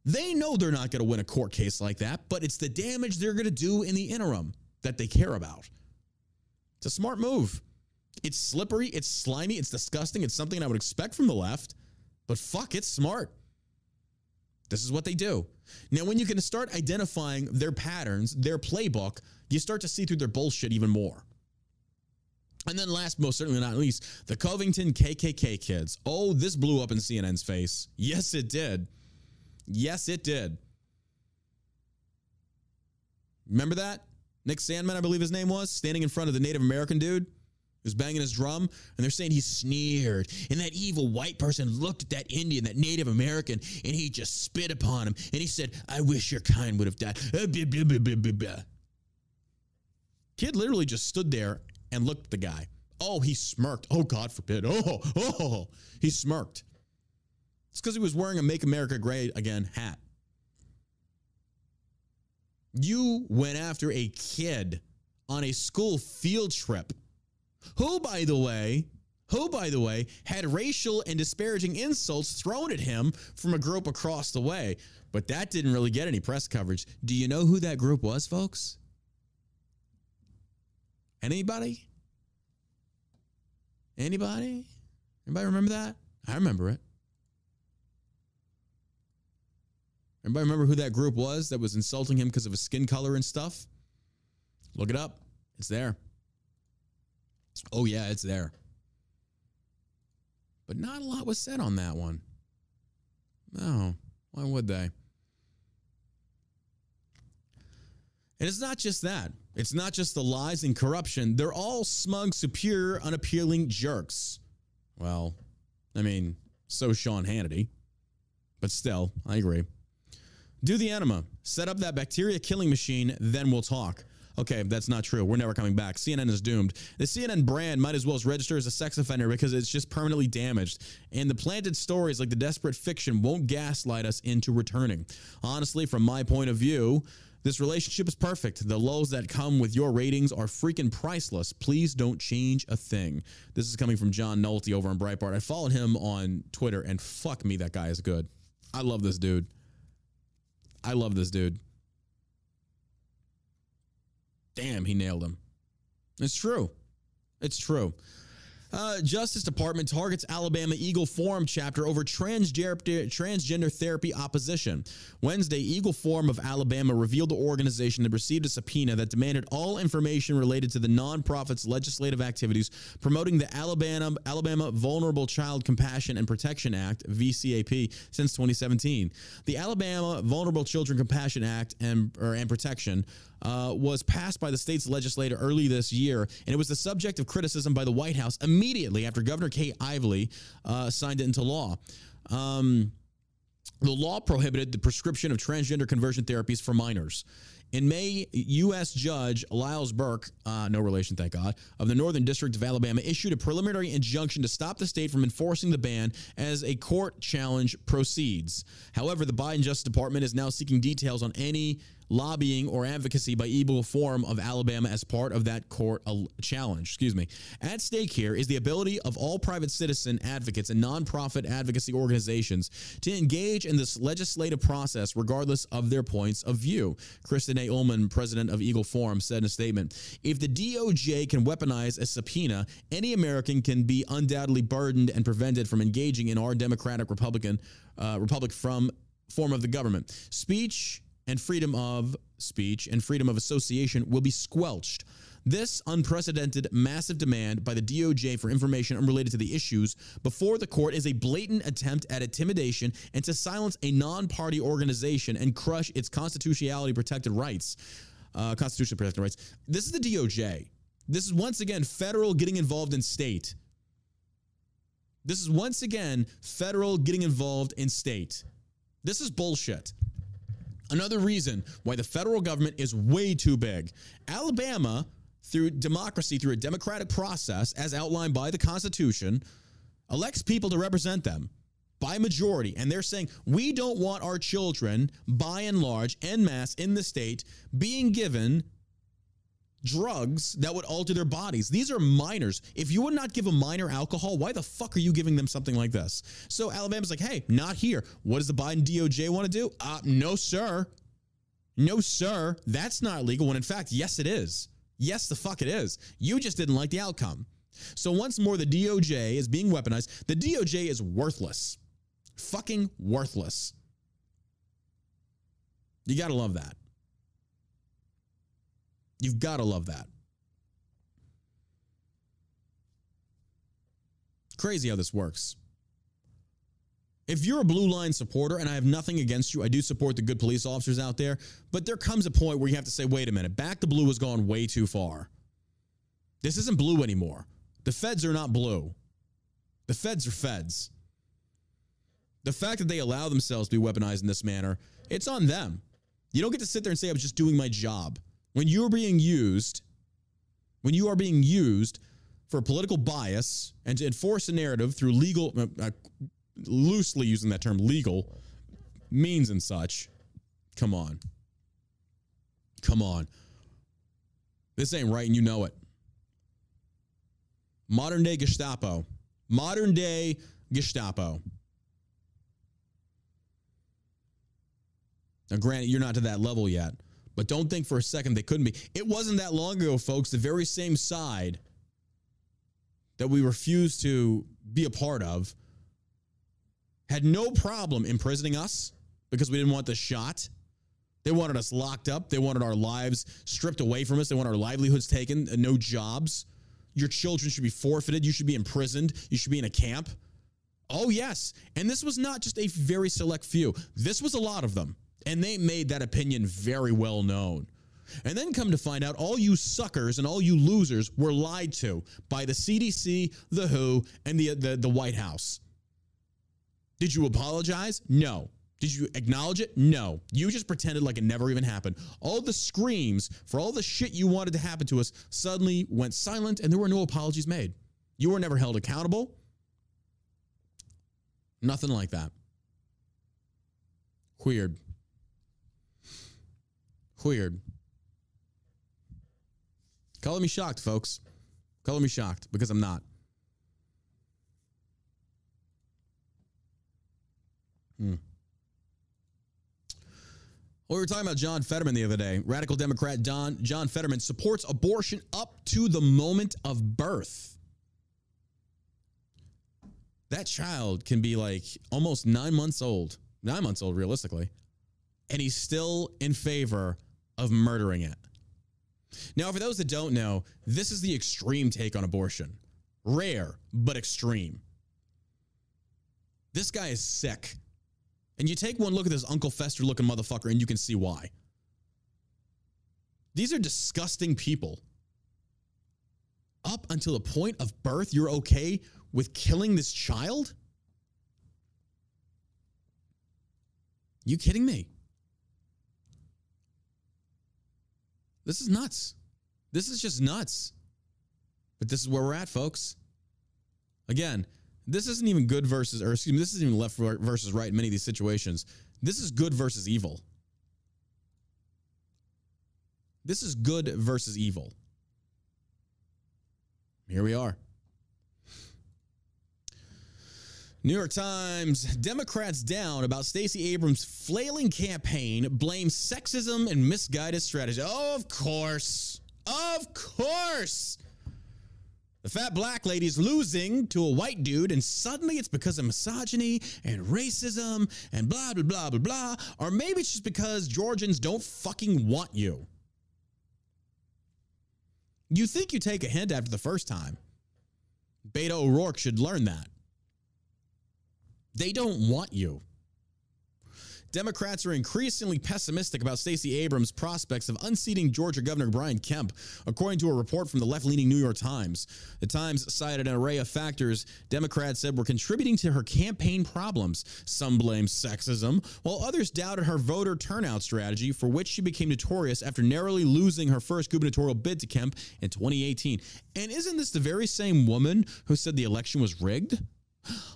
They know they're not going to win a court case like that, but it's the damage they're going to do in the interim that they care about. It's a smart move. It's slippery, it's slimy, it's disgusting, it's something I would expect from the left, but fuck, it's smart. This is what they do. Now, when you can start identifying their patterns, their playbook, you start to see through their bullshit even more. And then, last, most certainly not least, the Covington KKK kids. Oh, this blew up in CNN's face. Yes, it did. Yes, it did. Remember that? Nick Sandmann, I believe his name was, standing in front of the Native American dude who's banging his drum, and they're saying he sneered. And that evil white person looked at that Indian, that Native American, and he just spit upon him. And he said, I wish your kind would have died. Uh, kid literally just stood there and looked at the guy. Oh, he smirked. Oh, God forbid. Oh, oh, oh, oh. he smirked. It's because he was wearing a Make America Great Again hat. You went after a kid on a school field trip, who, by the way, who, by the way, had racial and disparaging insults thrown at him from a group across the way. But that didn't really get any press coverage. Do you know who that group was, folks? Anybody? Anybody? Anybody remember that? I remember it. Anybody remember who that group was that was insulting him because of his skin color and stuff? Look it up. It's there. Oh, yeah, it's there. But not a lot was said on that one. No, why would they? And it's not just that. It's not just the lies and corruption. They're all smug, superior, unappealing jerks. Well, I mean, so Sean Hannity. But still, I agree. Do the enema. Set up that bacteria killing machine, then we'll talk. Okay, that's not true. We're never coming back. CNN is doomed. The CNN brand might as well register as a sex offender because it's just permanently damaged. And the planted stories like the desperate fiction won't gaslight us into returning. Honestly, from my point of view, this relationship is perfect. The lows that come with your ratings are freaking priceless. Please don't change a thing. This is coming from John Nolte over on Breitbart. I followed him on Twitter, and fuck me, that guy is good. I love this dude. I love this dude. Damn, he nailed him. It's true. It's true. Uh, Justice Department targets Alabama Eagle Forum chapter over transgender, transgender therapy opposition. Wednesday, Eagle Forum of Alabama revealed the organization had received a subpoena that demanded all information related to the nonprofit's legislative activities promoting the Alabama Alabama Vulnerable Child Compassion and Protection Act (VCAP) since 2017. The Alabama Vulnerable Children Compassion Act and or, and Protection uh, was passed by the state's legislature early this year, and it was the subject of criticism by the White House immediately after Governor Kay Ivey uh, signed it into law. Um, the law prohibited the prescription of transgender conversion therapies for minors. In May, U.S. Judge Liles Burke, uh, no relation, thank God, of the Northern District of Alabama, issued a preliminary injunction to stop the state from enforcing the ban as a court challenge proceeds. However, the Biden Justice Department is now seeking details on any lobbying or advocacy by Eagle Forum of Alabama as part of that court challenge. Excuse me. At stake here is the ability of all private citizen advocates and nonprofit advocacy organizations to engage in this legislative process regardless of their points of view. Kristen A. Ullman, president of Eagle Forum, said in a statement If the DOJ can weaponize a subpoena, any American can be undoubtedly burdened and prevented from engaging in our democratic Republican uh, republic from form of the government. Speech and freedom of speech and freedom of association will be squelched. This unprecedented massive demand by the DOJ for information unrelated to the issues before the court is a blatant attempt at intimidation and to silence a non party organization and crush its constitutionality protected rights. Uh, constitutionally protected rights. This is the DOJ. This is once again federal getting involved in state. This is once again federal getting involved in state. This is bullshit. Another reason why the federal government is way too big. Alabama, through democracy, through a democratic process, as outlined by the Constitution, elects people to represent them by majority. And they're saying, we don't want our children, by and large, en masse in the state, being given drugs that would alter their bodies. These are minors. If you would not give a minor alcohol, why the fuck are you giving them something like this? So Alabama's like, hey, not here. What does the Biden DOJ want to do? Uh, no, sir. No, sir. That's not legal. When in fact, yes, it is. Yes, the fuck it is. You just didn't like the outcome. So once more, the DOJ is being weaponized. The DOJ is worthless. Fucking worthless. You got to love that. You've got to love that. Crazy how this works. If you're a blue line supporter, and I have nothing against you, I do support the good police officers out there, but there comes a point where you have to say, wait a minute, back to blue has gone way too far. This isn't blue anymore. The feds are not blue. The feds are feds. The fact that they allow themselves to be weaponized in this manner, it's on them. You don't get to sit there and say, I was just doing my job. When you're being used, when you are being used for political bias and to enforce a narrative through legal, uh, uh, loosely using that term, legal means and such, come on. Come on. This ain't right and you know it. Modern day Gestapo. Modern day Gestapo. Now, granted, you're not to that level yet, but don't think for a second they couldn't be. It wasn't that long ago, folks, the very same side that we refused to be a part of had no problem imprisoning us because we didn't want the shot. They wanted us locked up. They wanted our lives stripped away from us. They want our livelihoods taken, uh, no jobs. Your children should be forfeited. You should be imprisoned. You should be in a camp. Oh, yes. And this was not just a very select few, this was a lot of them. And they made that opinion very well known. And then come to find out, all you suckers and all you losers were lied to by the CDC, the WHO, and the, the, the White House. Did you apologize? No. Did you acknowledge it? No. You just pretended like it never even happened. All the screams for all the shit you wanted to happen to us suddenly went silent and there were no apologies made. You were never held accountable. Nothing like that. Weird. Weird. Color me shocked, folks. Color me shocked because I'm not. Hmm. Well, we were talking about John Fetterman the other day. Radical Democrat Don, John Fetterman supports abortion up to the moment of birth. That child can be like almost nine months old, nine months old realistically, and he's still in favor of murdering it. Now, for those that don't know, this is the extreme take on abortion. Rare, but extreme. This guy is sick. And you take one look at this Uncle Fester looking motherfucker and you can see why. These are disgusting people. Up until the point of birth, you're okay with killing this child? You kidding me? This is nuts. This is just nuts. But this is where we're at, folks. Again, this isn't even good versus, or excuse me, this isn't even left versus right in many of these situations. This is good versus evil. This is good versus evil. Here we are. New York Times Democrats down about Stacey Abrams' flailing campaign blame sexism and misguided strategy. Oh, of course. Of course. The fat black lady's losing to a white dude, and suddenly it's because of misogyny and racism and blah, blah, blah, blah, blah. Or maybe it's just because Georgians don't fucking want you. You think you take a hint after the first time. Beto O'Rourke should learn that. They don't want you. Democrats are increasingly pessimistic about Stacey Abrams' prospects of unseating Georgia Governor Brian Kemp, according to a report from the left leaning New York Times. The Times cited an array of factors Democrats said were contributing to her campaign problems. Some blamed sexism, while others doubted her voter turnout strategy, for which she became notorious after narrowly losing her first gubernatorial bid to Kemp in 2018. And isn't this the very same woman who said the election was rigged?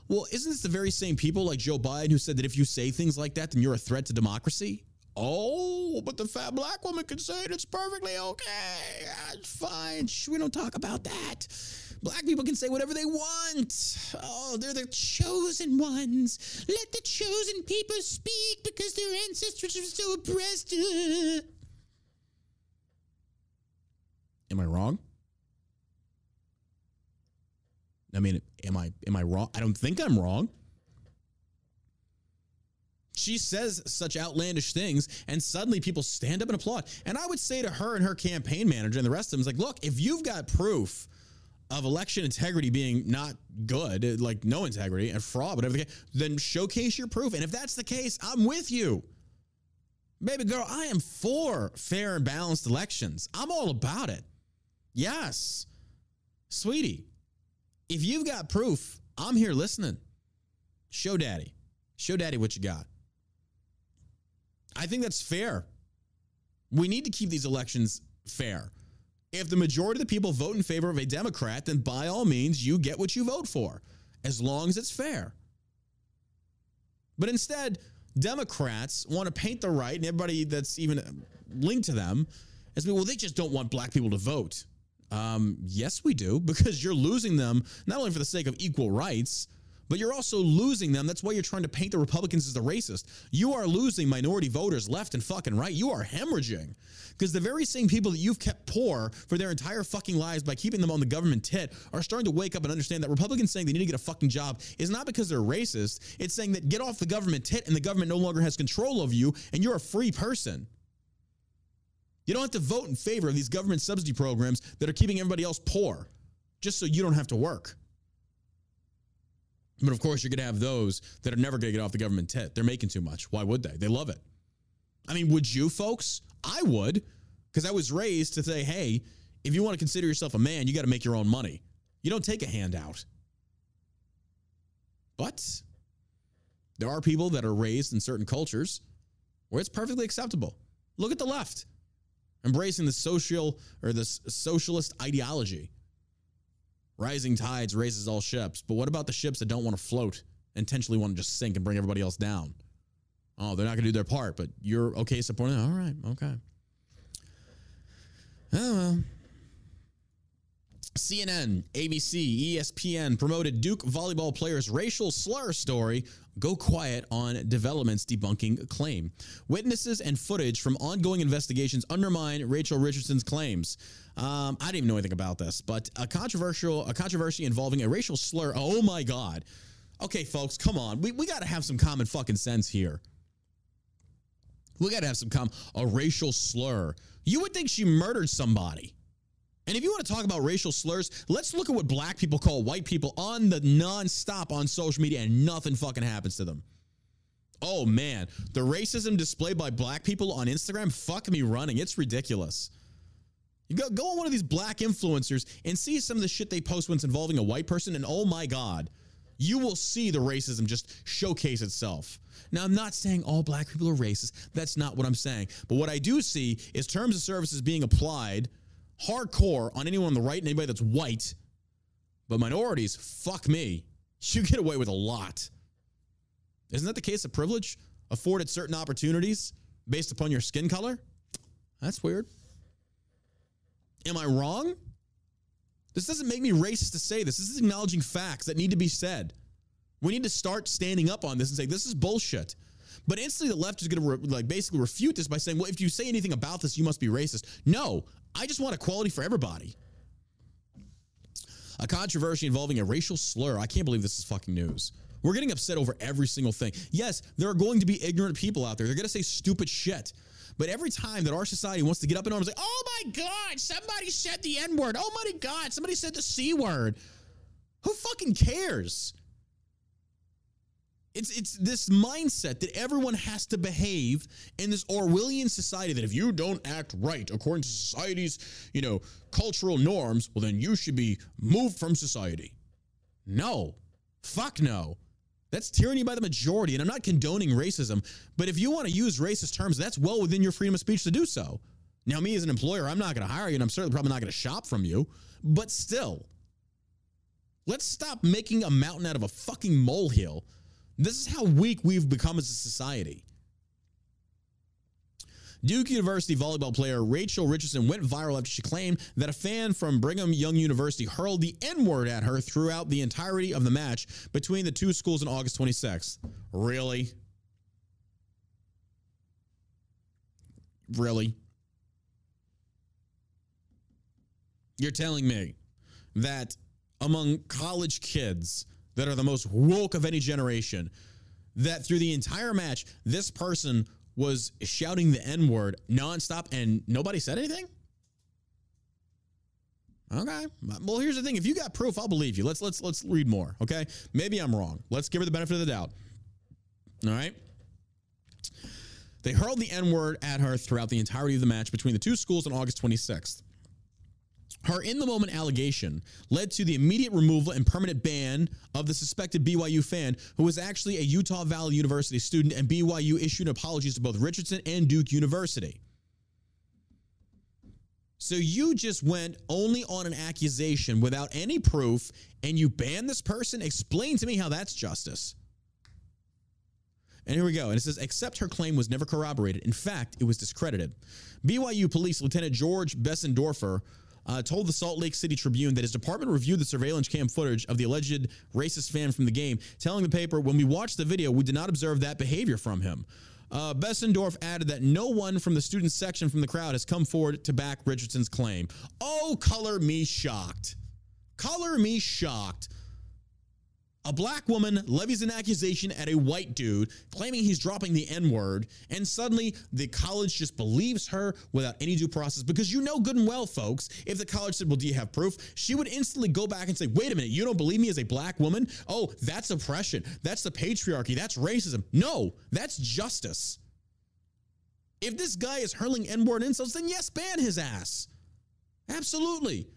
Well, isn't this the very same people like Joe Biden who said that if you say things like that, then you're a threat to democracy? Oh, but the fat black woman can say it. It's perfectly okay. It's fine. Shh, we don't talk about that. Black people can say whatever they want. Oh, they're the chosen ones. Let the chosen people speak because their ancestors were so oppressed. Am I wrong? I mean, am I am I wrong? I don't think I'm wrong. She says such outlandish things, and suddenly people stand up and applaud. And I would say to her and her campaign manager and the rest of them, is like, look, if you've got proof of election integrity being not good, like no integrity and fraud, whatever the case, then showcase your proof. And if that's the case, I'm with you. Baby girl, I am for fair and balanced elections. I'm all about it. Yes. Sweetie, if you've got proof, I'm here listening. Show daddy. Show daddy what you got. I think that's fair. We need to keep these elections fair. If the majority of the people vote in favor of a Democrat, then by all means, you get what you vote for, as long as it's fair. But instead, Democrats want to paint the right and everybody that's even linked to them as well, they just don't want black people to vote. Um, yes, we do, because you're losing them not only for the sake of equal rights, but you're also losing them. That's why you're trying to paint the Republicans as the racist. You are losing minority voters left and fucking right. You are hemorrhaging. Because the very same people that you've kept poor for their entire fucking lives by keeping them on the government tit are starting to wake up and understand that Republicans saying they need to get a fucking job is not because they're racist. It's saying that get off the government tit and the government no longer has control of you and you're a free person. You don't have to vote in favor of these government subsidy programs that are keeping everybody else poor just so you don't have to work. But of course, you're going to have those that are never going to get off the government tit. They're making too much. Why would they? They love it. I mean, would you, folks? I would, because I was raised to say, hey, if you want to consider yourself a man, you got to make your own money. You don't take a handout. But there are people that are raised in certain cultures where it's perfectly acceptable. Look at the left embracing the social or the socialist ideology. Rising tides raises all ships. But what about the ships that don't want to float, intentionally want to just sink and bring everybody else down? Oh, they're not going to do their part, but you're okay supporting them? All right, okay. Oh, well. CNN, ABC, ESPN promoted Duke volleyball player's racial slur story go quiet on developments debunking claim. Witnesses and footage from ongoing investigations undermine Rachel Richardson's claims. Um, I didn't even know anything about this, but a controversial a controversy involving a racial slur. Oh my god. Okay, folks, come on. We, we got to have some common fucking sense here. We got to have some com a racial slur. You would think she murdered somebody. And if you want to talk about racial slurs, let's look at what black people call white people on the nonstop on social media and nothing fucking happens to them. Oh man, the racism displayed by black people on Instagram, fuck me running. It's ridiculous. You go, go on one of these black influencers and see some of the shit they post when it's involving a white person, and oh my God, you will see the racism just showcase itself. Now, I'm not saying all black people are racist. That's not what I'm saying. But what I do see is terms of services being applied hardcore on anyone on the right and anybody that's white. But minorities, fuck me. You get away with a lot. Isn't that the case of privilege? Afforded certain opportunities based upon your skin color? That's weird. Am I wrong? This doesn't make me racist to say this. This is acknowledging facts that need to be said. We need to start standing up on this and say this is bullshit. But instantly, the left is going to re- like basically refute this by saying, "Well, if you say anything about this, you must be racist." No, I just want equality for everybody. A controversy involving a racial slur. I can't believe this is fucking news. We're getting upset over every single thing. Yes, there are going to be ignorant people out there. They're going to say stupid shit. But every time that our society wants to get up in arms, like, oh my God, somebody said the N word. Oh my God, somebody said the C word. Who fucking cares? It's it's this mindset that everyone has to behave in this Orwellian society that if you don't act right according to society's, you know, cultural norms, well then you should be moved from society. No. Fuck no. That's tyranny by the majority. And I'm not condoning racism, but if you want to use racist terms, that's well within your freedom of speech to do so. Now, me as an employer, I'm not going to hire you, and I'm certainly probably not going to shop from you, but still, let's stop making a mountain out of a fucking molehill this is how weak we've become as a society. Duke University volleyball player Rachel Richardson went viral after she claimed that a fan from Brigham Young University hurled the N word at her throughout the entirety of the match between the two schools on August 26th. Really? Really? You're telling me that among college kids, that are the most woke of any generation, that through the entire match, this person was shouting the N word nonstop and nobody said anything? Okay. Well, here's the thing. If you got proof, I'll believe you. Let's let's let's read more. Okay. Maybe I'm wrong. Let's give her the benefit of the doubt. All right. They hurled the N word at her throughout the entirety of the match between the two schools on August 26th. Her in the moment allegation led to the immediate removal and permanent ban of the suspected BYU fan, who was actually a Utah Valley University student, and BYU issued apologies to both Richardson and Duke University. So you just went only on an accusation without any proof and you ban this person? Explain to me how that's justice. And here we go. And it says, except her claim was never corroborated. In fact, it was discredited. BYU Police Lieutenant George Besendorfer uh, told the Salt Lake City Tribune that his department reviewed the surveillance cam footage of the alleged racist fan from the game, telling the paper, when we watched the video, we did not observe that behavior from him. Uh, Bessendorf added that no one from the student section from the crowd has come forward to back Richardson's claim. Oh, color me shocked. Color me shocked a black woman levies an accusation at a white dude claiming he's dropping the N word, and suddenly the college just believes her without any due process. Because you know good and well, folks, if the college said, Well, do you have proof? She would instantly go back and say, Wait a minute, you don't believe me as a black woman? Oh, that's oppression. That's the patriarchy. That's racism. No, that's justice. If this guy is hurling N word insults, then yes, ban his ass. Absolutely.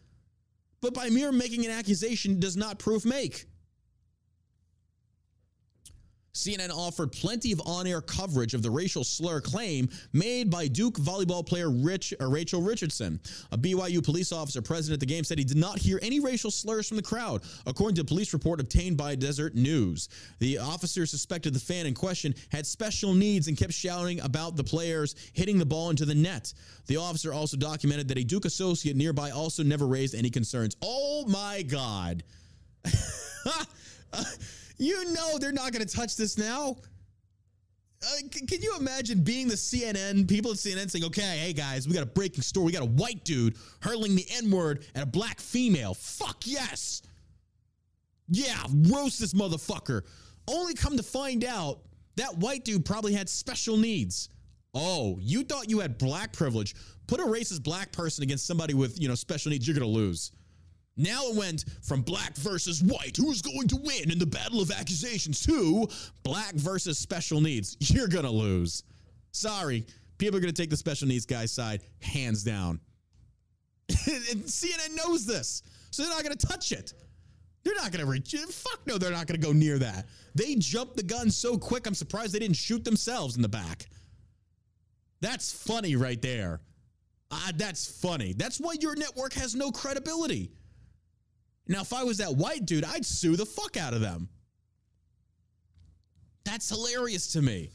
But by mere making an accusation does not proof make. CNN offered plenty of on air coverage of the racial slur claim made by Duke volleyball player Rich, uh, Rachel Richardson. A BYU police officer present at the game said he did not hear any racial slurs from the crowd, according to a police report obtained by Deseret News. The officer suspected the fan in question had special needs and kept shouting about the players hitting the ball into the net. The officer also documented that a Duke associate nearby also never raised any concerns. Oh my God. You know they're not going to touch this now. Uh, c- can you imagine being the CNN people at CNN saying, "Okay, hey guys, we got a breaking story. We got a white dude hurling the N word at a black female. Fuck yes, yeah, roast this motherfucker." Only come to find out that white dude probably had special needs. Oh, you thought you had black privilege? Put a racist black person against somebody with you know special needs, you're gonna lose. Now it went from black versus white, who's going to win in the battle of accusations, to black versus special needs. You're going to lose. Sorry. People are going to take the special needs guy's side, hands down. and CNN knows this, so they're not going to touch it. They're not going to reach. Fuck no, they're not going to go near that. They jumped the gun so quick, I'm surprised they didn't shoot themselves in the back. That's funny right there. Ah, that's funny. That's why your network has no credibility. Now, if I was that white dude, I'd sue the fuck out of them. That's hilarious to me.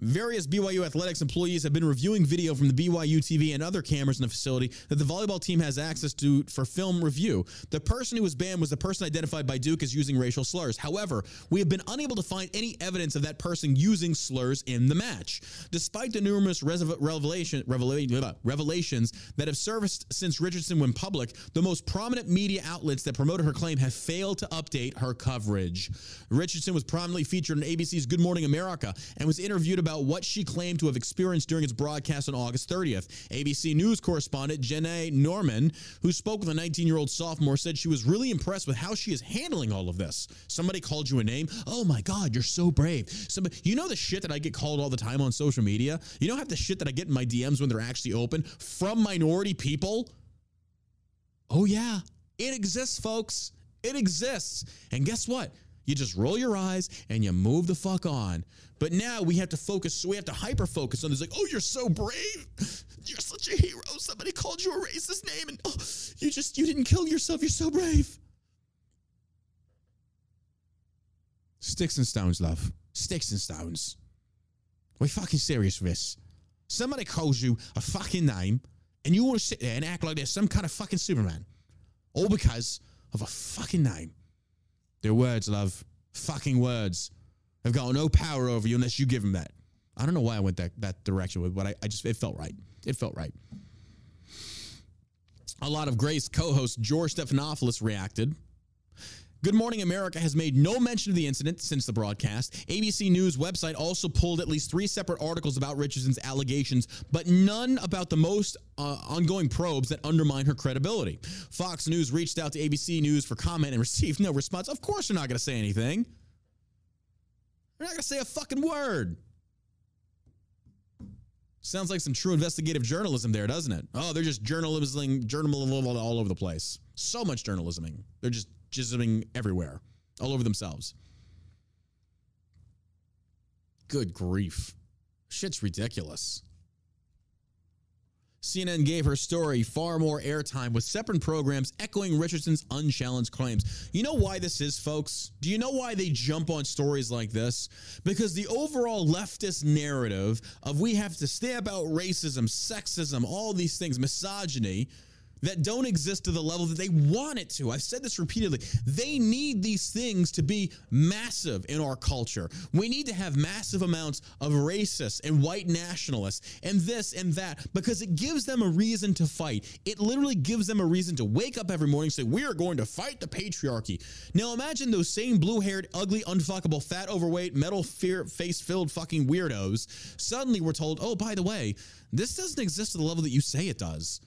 Various BYU athletics employees have been reviewing video from the BYU TV and other cameras in the facility that the volleyball team has access to for film review. The person who was banned was the person identified by Duke as using racial slurs. However, we have been unable to find any evidence of that person using slurs in the match. Despite the numerous revelation, revelation, revelations that have surfaced since Richardson went public, the most prominent media outlets that promoted her claim have failed to update her coverage. Richardson was prominently featured on ABC's Good Morning America and was interviewed about about what she claimed to have experienced during its broadcast on August 30th. ABC News correspondent Janai Norman, who spoke with a 19 year old sophomore, said she was really impressed with how she is handling all of this. Somebody called you a name. Oh my God, you're so brave. Somebody, you know the shit that I get called all the time on social media? You know have the shit that I get in my DMs when they're actually open from minority people? Oh, yeah, it exists, folks. It exists. And guess what? You just roll your eyes and you move the fuck on. But now we have to focus, so we have to hyper focus on this like, oh, you're so brave. You're such a hero. Somebody called you a racist name and oh, you just, you didn't kill yourself. You're so brave. Sticks and stones, love. Sticks and stones. We're fucking serious with this. Somebody calls you a fucking name and you want to sit there and act like there's some kind of fucking Superman. All because of a fucking name. Their words, love. Fucking words. Have got no power over you unless you give them that. I don't know why I went that, that direction with, but I, I just, it felt right. It felt right. A lot of Grace co host George Stephanopoulos reacted. Good Morning America has made no mention of the incident since the broadcast. ABC News website also pulled at least three separate articles about Richardson's allegations, but none about the most uh, ongoing probes that undermine her credibility. Fox News reached out to ABC News for comment and received no response. Of course, they're not going to say anything. They're not going to say a fucking word. Sounds like some true investigative journalism there, doesn't it? Oh, they're just journalism, journalism all over the place. So much journalisming. They're just jizzing everywhere, all over themselves. Good grief. Shit's ridiculous. CNN gave her story far more airtime with separate programs echoing Richardson's unchallenged claims. You know why this is, folks? Do you know why they jump on stories like this? Because the overall leftist narrative of we have to stay about racism, sexism, all these things, misogyny, that don't exist to the level that they want it to. I've said this repeatedly. They need these things to be massive in our culture. We need to have massive amounts of racists and white nationalists and this and that because it gives them a reason to fight. It literally gives them a reason to wake up every morning and say, We are going to fight the patriarchy. Now imagine those same blue haired, ugly, unfuckable, fat, overweight, metal face filled fucking weirdos. Suddenly we're told, Oh, by the way, this doesn't exist to the level that you say it does.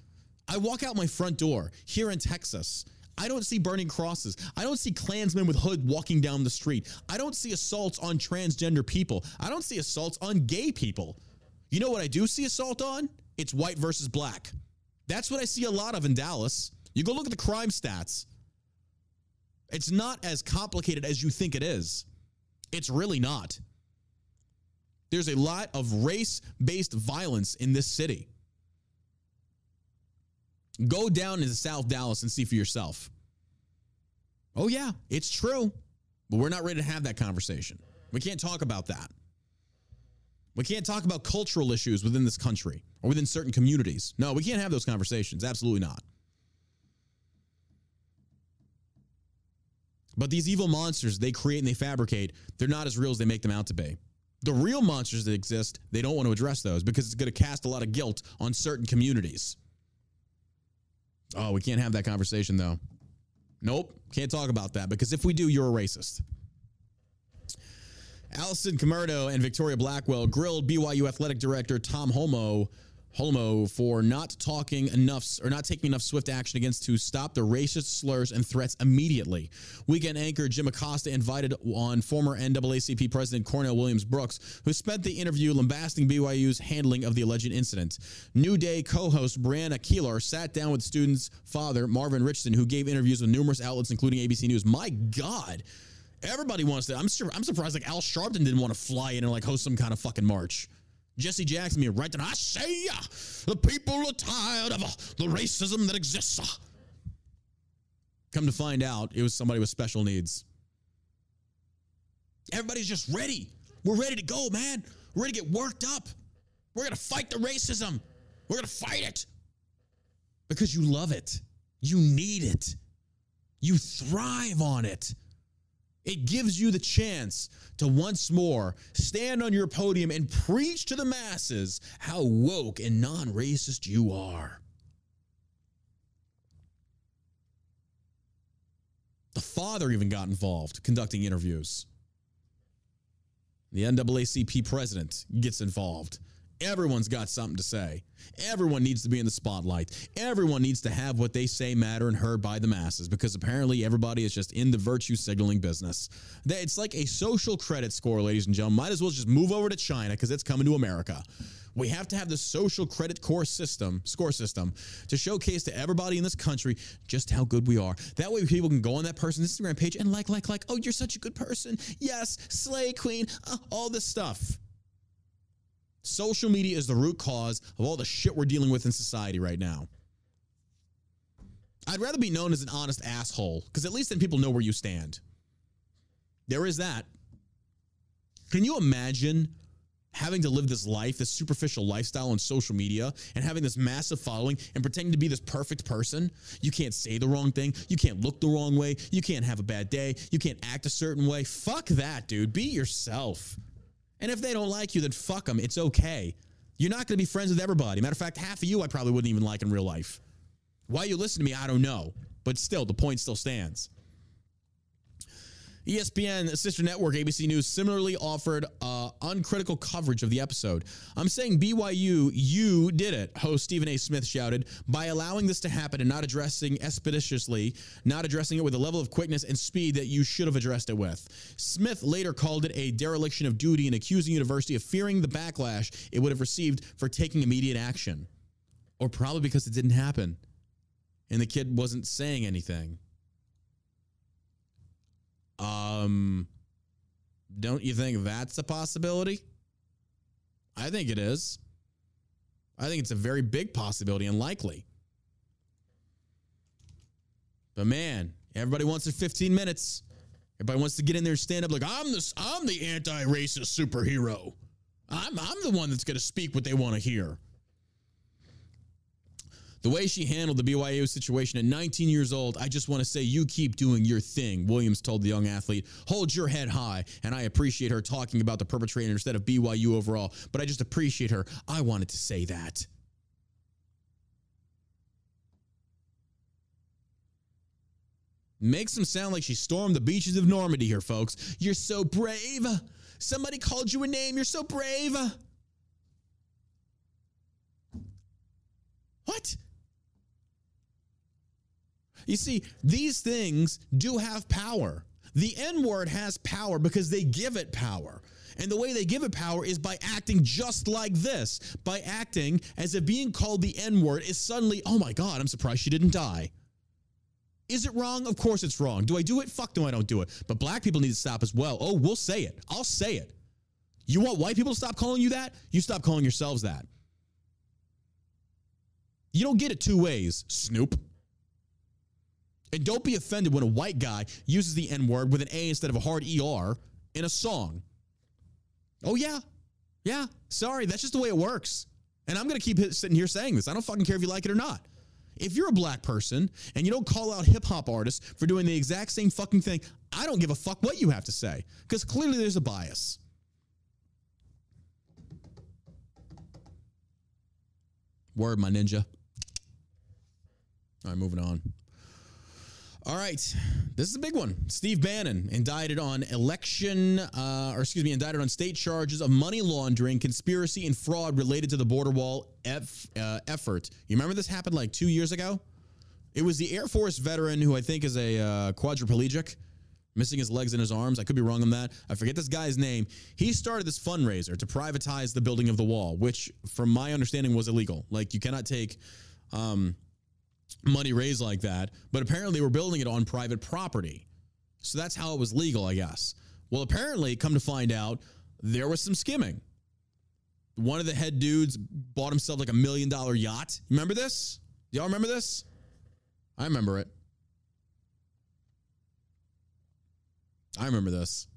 I walk out my front door here in Texas. I don't see burning crosses. I don't see Klansmen with hood walking down the street. I don't see assaults on transgender people. I don't see assaults on gay people. You know what I do see assault on? It's white versus black. That's what I see a lot of in Dallas. You go look at the crime stats. It's not as complicated as you think it is. It's really not. There's a lot of race based violence in this city. Go down into South Dallas and see for yourself. Oh, yeah, it's true. But we're not ready to have that conversation. We can't talk about that. We can't talk about cultural issues within this country or within certain communities. No, we can't have those conversations. Absolutely not. But these evil monsters they create and they fabricate, they're not as real as they make them out to be. The real monsters that exist, they don't want to address those because it's going to cast a lot of guilt on certain communities. Oh, we can't have that conversation though. Nope, can't talk about that because if we do, you're a racist. Alisyn Camerota and Victoria Blackwell grilled BYU athletic director Tom Holmoe Holmoe for not talking enough or not taking enough swift action against to stop the racist slurs and threats immediately. Weekend anchor Jim Acosta invited on former NAACP president Cornell Williams Brooks, who spent the interview lambasting BYU's handling of the alleged incident. New Day co-host Brianna Keilar sat down with student's father Marvin Richardson, who gave interviews with numerous outlets, including ABC News. My God. Everybody wants to. I'm, sur- I'm surprised like Al Sharpton didn't want to fly in and like host some kind of fucking march. Jesse Jackson being right then. I say uh, the people are tired of uh, the racism that exists. Uh. Come to find out, it was somebody with special needs. Everybody's just ready. We're ready to go, man. We're ready to get worked up. We're going to fight the racism. We're going to fight it because you love it. You need it. You thrive on it. It gives you the chance to once more stand on your podium and preach to the masses how woke and non racist you are. The father even got involved conducting interviews. The NAACP president gets involved. Everyone's got something to say. Everyone needs to be in the spotlight. Everyone needs to have what they say matter and heard by the masses because apparently everybody is just in the virtue signaling business. It's like a social credit score, ladies and gentlemen. Might as well just move over to China because it's coming to America. We have to have the social credit core system, score system, to showcase to everybody in this country just how good we are. That way, people can go on that person's Instagram page and like, like, like, oh, you're such a good person. Yes, slay queen, uh, all this stuff. Social media is the root cause of all the shit we're dealing with in society right now. I'd rather be known as an honest asshole because at least then people know where you stand. There is that. Can you imagine having to live this life, this superficial lifestyle on social media, and having this massive following and pretending to be this perfect person? You can't say the wrong thing. You can't look the wrong way. You can't have a bad day. You can't act a certain way. Fuck that, dude. Be yourself. And if they don't like you, then fuck them. It's okay. You're not going to be friends with everybody. Matter of fact, half of you I probably wouldn't even like in real life. Why you listen to me, I don't know. But still, the point still stands. ESPN sister network ABC News similarly offered uh, uncritical coverage of the episode. I'm saying BYU, you did it, host Stephen A. Smith shouted, by allowing this to happen and not addressing expeditiously, not addressing it with the level of quickness and speed that you should have addressed it with. Smith later called it a dereliction of duty and accusing the university of fearing the backlash it would have received for taking immediate action. Or probably because it didn't happen and the kid wasn't saying anything. Um, don't you think that's a possibility? I think it is. I think it's a very big possibility and likely. But man, everybody wants their 15 minutes. Everybody wants to get in there and stand up like I'm this I'm the anti-racist superhero. I'm I'm the one that's going to speak what they want to hear. The way she handled the BYU situation at 19 years old, I just want to say you keep doing your thing, Williams told the young athlete. Hold your head high, and I appreciate her talking about the perpetrator instead of BYU overall, but I just appreciate her. I wanted to say that. Makes them sound like she stormed the beaches of Normandy here, folks. You're so brave. Somebody called you a name. You're so brave. What? You see, these things do have power. The N word has power because they give it power. And the way they give it power is by acting just like this, by acting as if being called the N word is suddenly, oh my God, I'm surprised she didn't die. Is it wrong? Of course it's wrong. Do I do it? Fuck no, I don't do it. But black people need to stop as well. Oh, we'll say it. I'll say it. You want white people to stop calling you that? You stop calling yourselves that. You don't get it two ways, Snoop. And don't be offended when a white guy uses the N word with an A instead of a hard ER in a song. Oh, yeah. Yeah. Sorry. That's just the way it works. And I'm going to keep sitting here saying this. I don't fucking care if you like it or not. If you're a black person and you don't call out hip hop artists for doing the exact same fucking thing, I don't give a fuck what you have to say because clearly there's a bias. Word, my ninja. All right, moving on. All right, this is a big one. Steve Bannon indicted on election, uh, or excuse me, indicted on state charges of money laundering, conspiracy, and fraud related to the border wall F, uh, effort. You remember this happened like two years ago? It was the Air Force veteran who I think is a uh, quadriplegic, missing his legs and his arms. I could be wrong on that. I forget this guy's name. He started this fundraiser to privatize the building of the wall, which, from my understanding, was illegal. Like you cannot take. Um, money raised like that, but apparently they were building it on private property. So that's how it was legal, I guess. Well, apparently, come to find out, there was some skimming. One of the head dudes bought himself like a million dollar yacht. Remember this? Y'all remember this? I remember it. I remember this.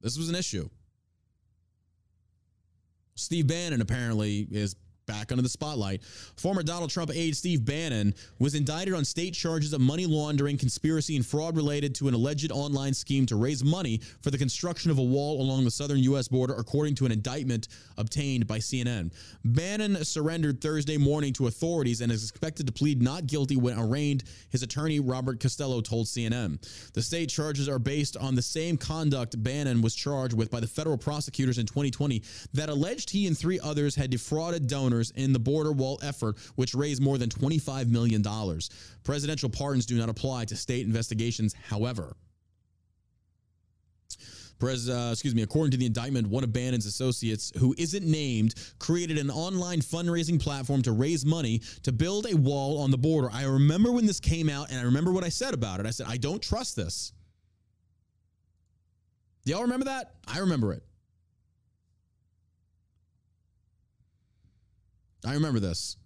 This was an issue. Steve Bannon apparently is back under the spotlight. Former Donald Trump aide Steve Bannon was indicted on state charges of money laundering, conspiracy, and fraud related to an alleged online scheme to raise money for the construction of a wall along the southern U.S. border, according to an indictment obtained by CNN. Bannon surrendered Thursday morning to authorities and is expected to plead not guilty when arraigned, his attorney Robert Costello told CNN. The state charges are based on the same conduct Bannon was charged with by the federal prosecutors in 2020 that alleged he and three others had defrauded donors in the border wall effort, which raised more than $25 million. Presidential pardons do not apply to state investigations, however. Pres, uh, excuse me, according to the indictment, one of Bannon's associates, who isn't named, created an online fundraising platform to raise money to build a wall on the border. I remember when this came out, and I remember what I said about it. I said, I don't trust this. Do y'all remember that? I remember it. I remember this.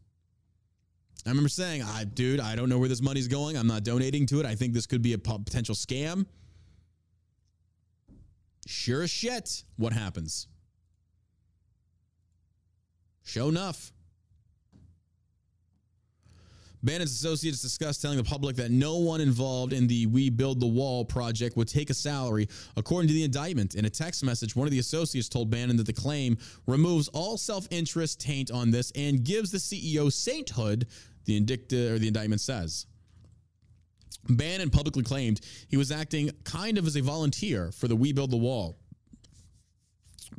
I remember saying, "I, dude, I don't know where this money's going. I'm not donating to it. I think this could be a potential scam." Sure as shit, what happens? Show enough. Bannon's associates discussed telling the public that no one involved in the We Build the Wall project would take a salary, according to the indictment. In a text message, one of the associates told Bannon that the claim removes all self interest taint on this and gives the CEO sainthood, the, indicta, or the indictment says. Bannon publicly claimed he was acting kind of as a volunteer for the We Build the Wall.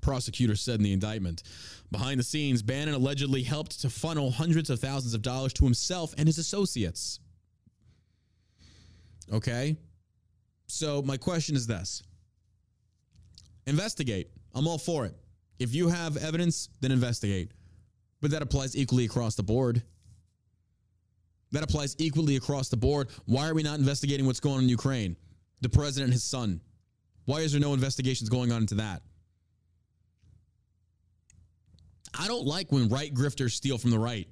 Prosecutor said in the indictment. Behind the scenes, Bannon allegedly helped to funnel hundreds of thousands of dollars to himself and his associates. Okay? So, my question is this investigate. I'm all for it. If you have evidence, then investigate. But that applies equally across the board. That applies equally across the board. Why are we not investigating what's going on in Ukraine? The president and his son. Why is there no investigations going on into that? I don't like when right grifters steal from the right.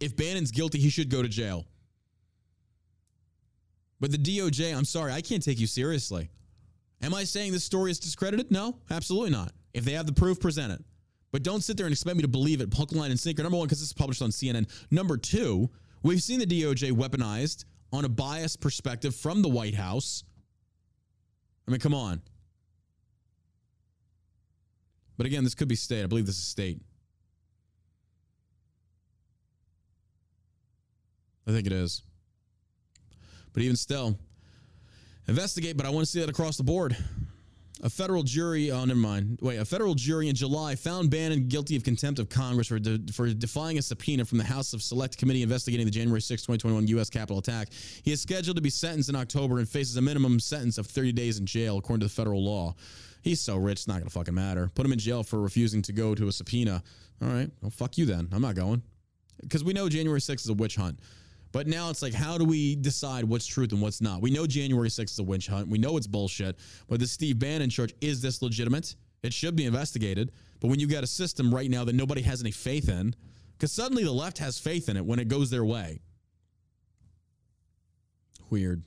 If Bannon's guilty, he should go to jail. But the DOJ, I'm sorry, I can't take you seriously. Am I saying this story is discredited? No, absolutely not. If they have the proof, present it. But don't sit there and expect me to believe it, hook, line, and sinker. Number one, because this is published on CNN. Number two, we've seen the DOJ weaponized on a biased perspective from the White House. I mean, come on. But again, this could be state. I believe this is state. I think it is. But even still, investigate, but I want to see that across the board. A federal jury, oh, never mind. Wait, a federal jury in July found Bannon guilty of contempt of Congress for, de- for defying a subpoena from the House of Select Committee investigating the January 6, 2021 U.S. Capitol attack. He is scheduled to be sentenced in October and faces a minimum sentence of 30 days in jail, according to the federal law. He's so rich, it's not going to fucking matter. Put him in jail for refusing to go to a subpoena. All right, well, fuck you then. I'm not going. Because we know January 6th is a witch hunt. But now it's like, how do we decide what's truth and what's not? We know January 6th is a witch hunt. We know it's bullshit. But the Steve Bannon church, is this legitimate? It should be investigated. But when you've got a system right now that nobody has any faith in, because suddenly the left has faith in it when it goes their way. Weird.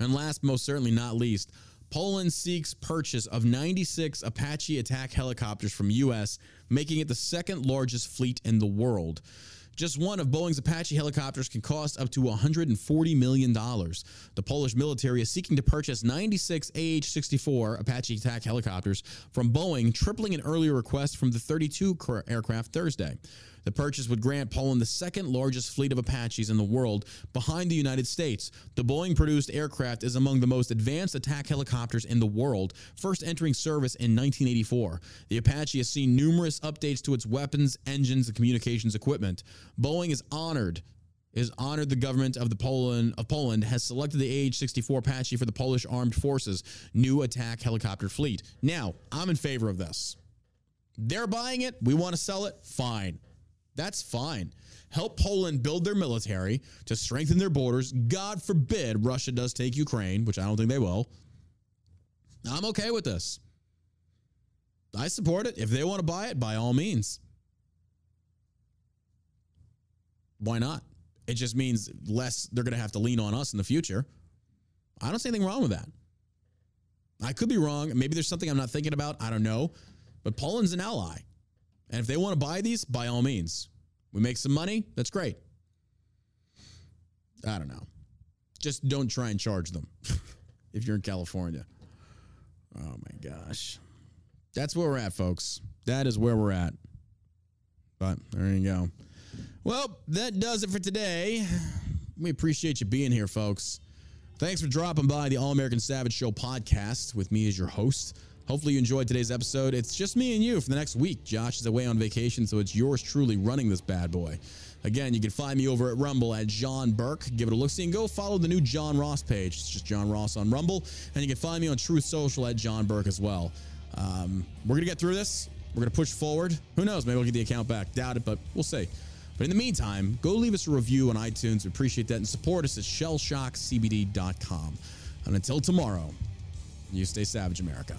And last, most certainly not least, Poland seeks purchase of 96 Apache attack helicopters from U.S., making it the second largest fleet in the world. Just one of Boeing's Apache helicopters can cost up to $140 million. The Polish military is seeking to purchase 96 AH 64 Apache attack helicopters from Boeing, tripling an earlier request from the 32 aircraft Thursday. The purchase would grant Poland the second largest fleet of Apaches in the world behind the United States. The Boeing produced aircraft is among the most advanced attack helicopters in the world, first entering service in 1984. The Apache has seen numerous updates to its weapons, engines, and communications equipment. Boeing is honored is honored the government of the Poland of Poland has selected the AH-64 Apache for the Polish Armed Forces new attack helicopter fleet. Now, I'm in favor of this. They're buying it, we want to sell it, fine. That's fine. Help Poland build their military to strengthen their borders. God forbid Russia does take Ukraine, which I don't think they will. I'm okay with this. I support it. If they want to buy it, by all means. Why not? It just means less they're going to have to lean on us in the future. I don't see anything wrong with that. I could be wrong. Maybe there's something I'm not thinking about. I don't know. But Poland's an ally. And if they want to buy these, by all means, we make some money. That's great. I don't know. Just don't try and charge them if you're in California. Oh my gosh. That's where we're at, folks. That is where we're at. But there you go. Well, that does it for today. We appreciate you being here, folks. Thanks for dropping by the All American Savage Show podcast with me as your host. Hopefully, you enjoyed today's episode. It's just me and you for the next week. Josh is away on vacation, so it's yours truly running this bad boy. Again, you can find me over at Rumble at John Burke. Give it a look see and go follow the new John Ross page. It's just John Ross on Rumble. And you can find me on Truth Social at John Burke as well. Um, we're going to get through this. We're going to push forward. Who knows? Maybe we'll get the account back. Doubt it, but we'll see. But in the meantime, go leave us a review on iTunes. We appreciate that. And support us at shellshockcbd.com. And until tomorrow, you stay savage, America.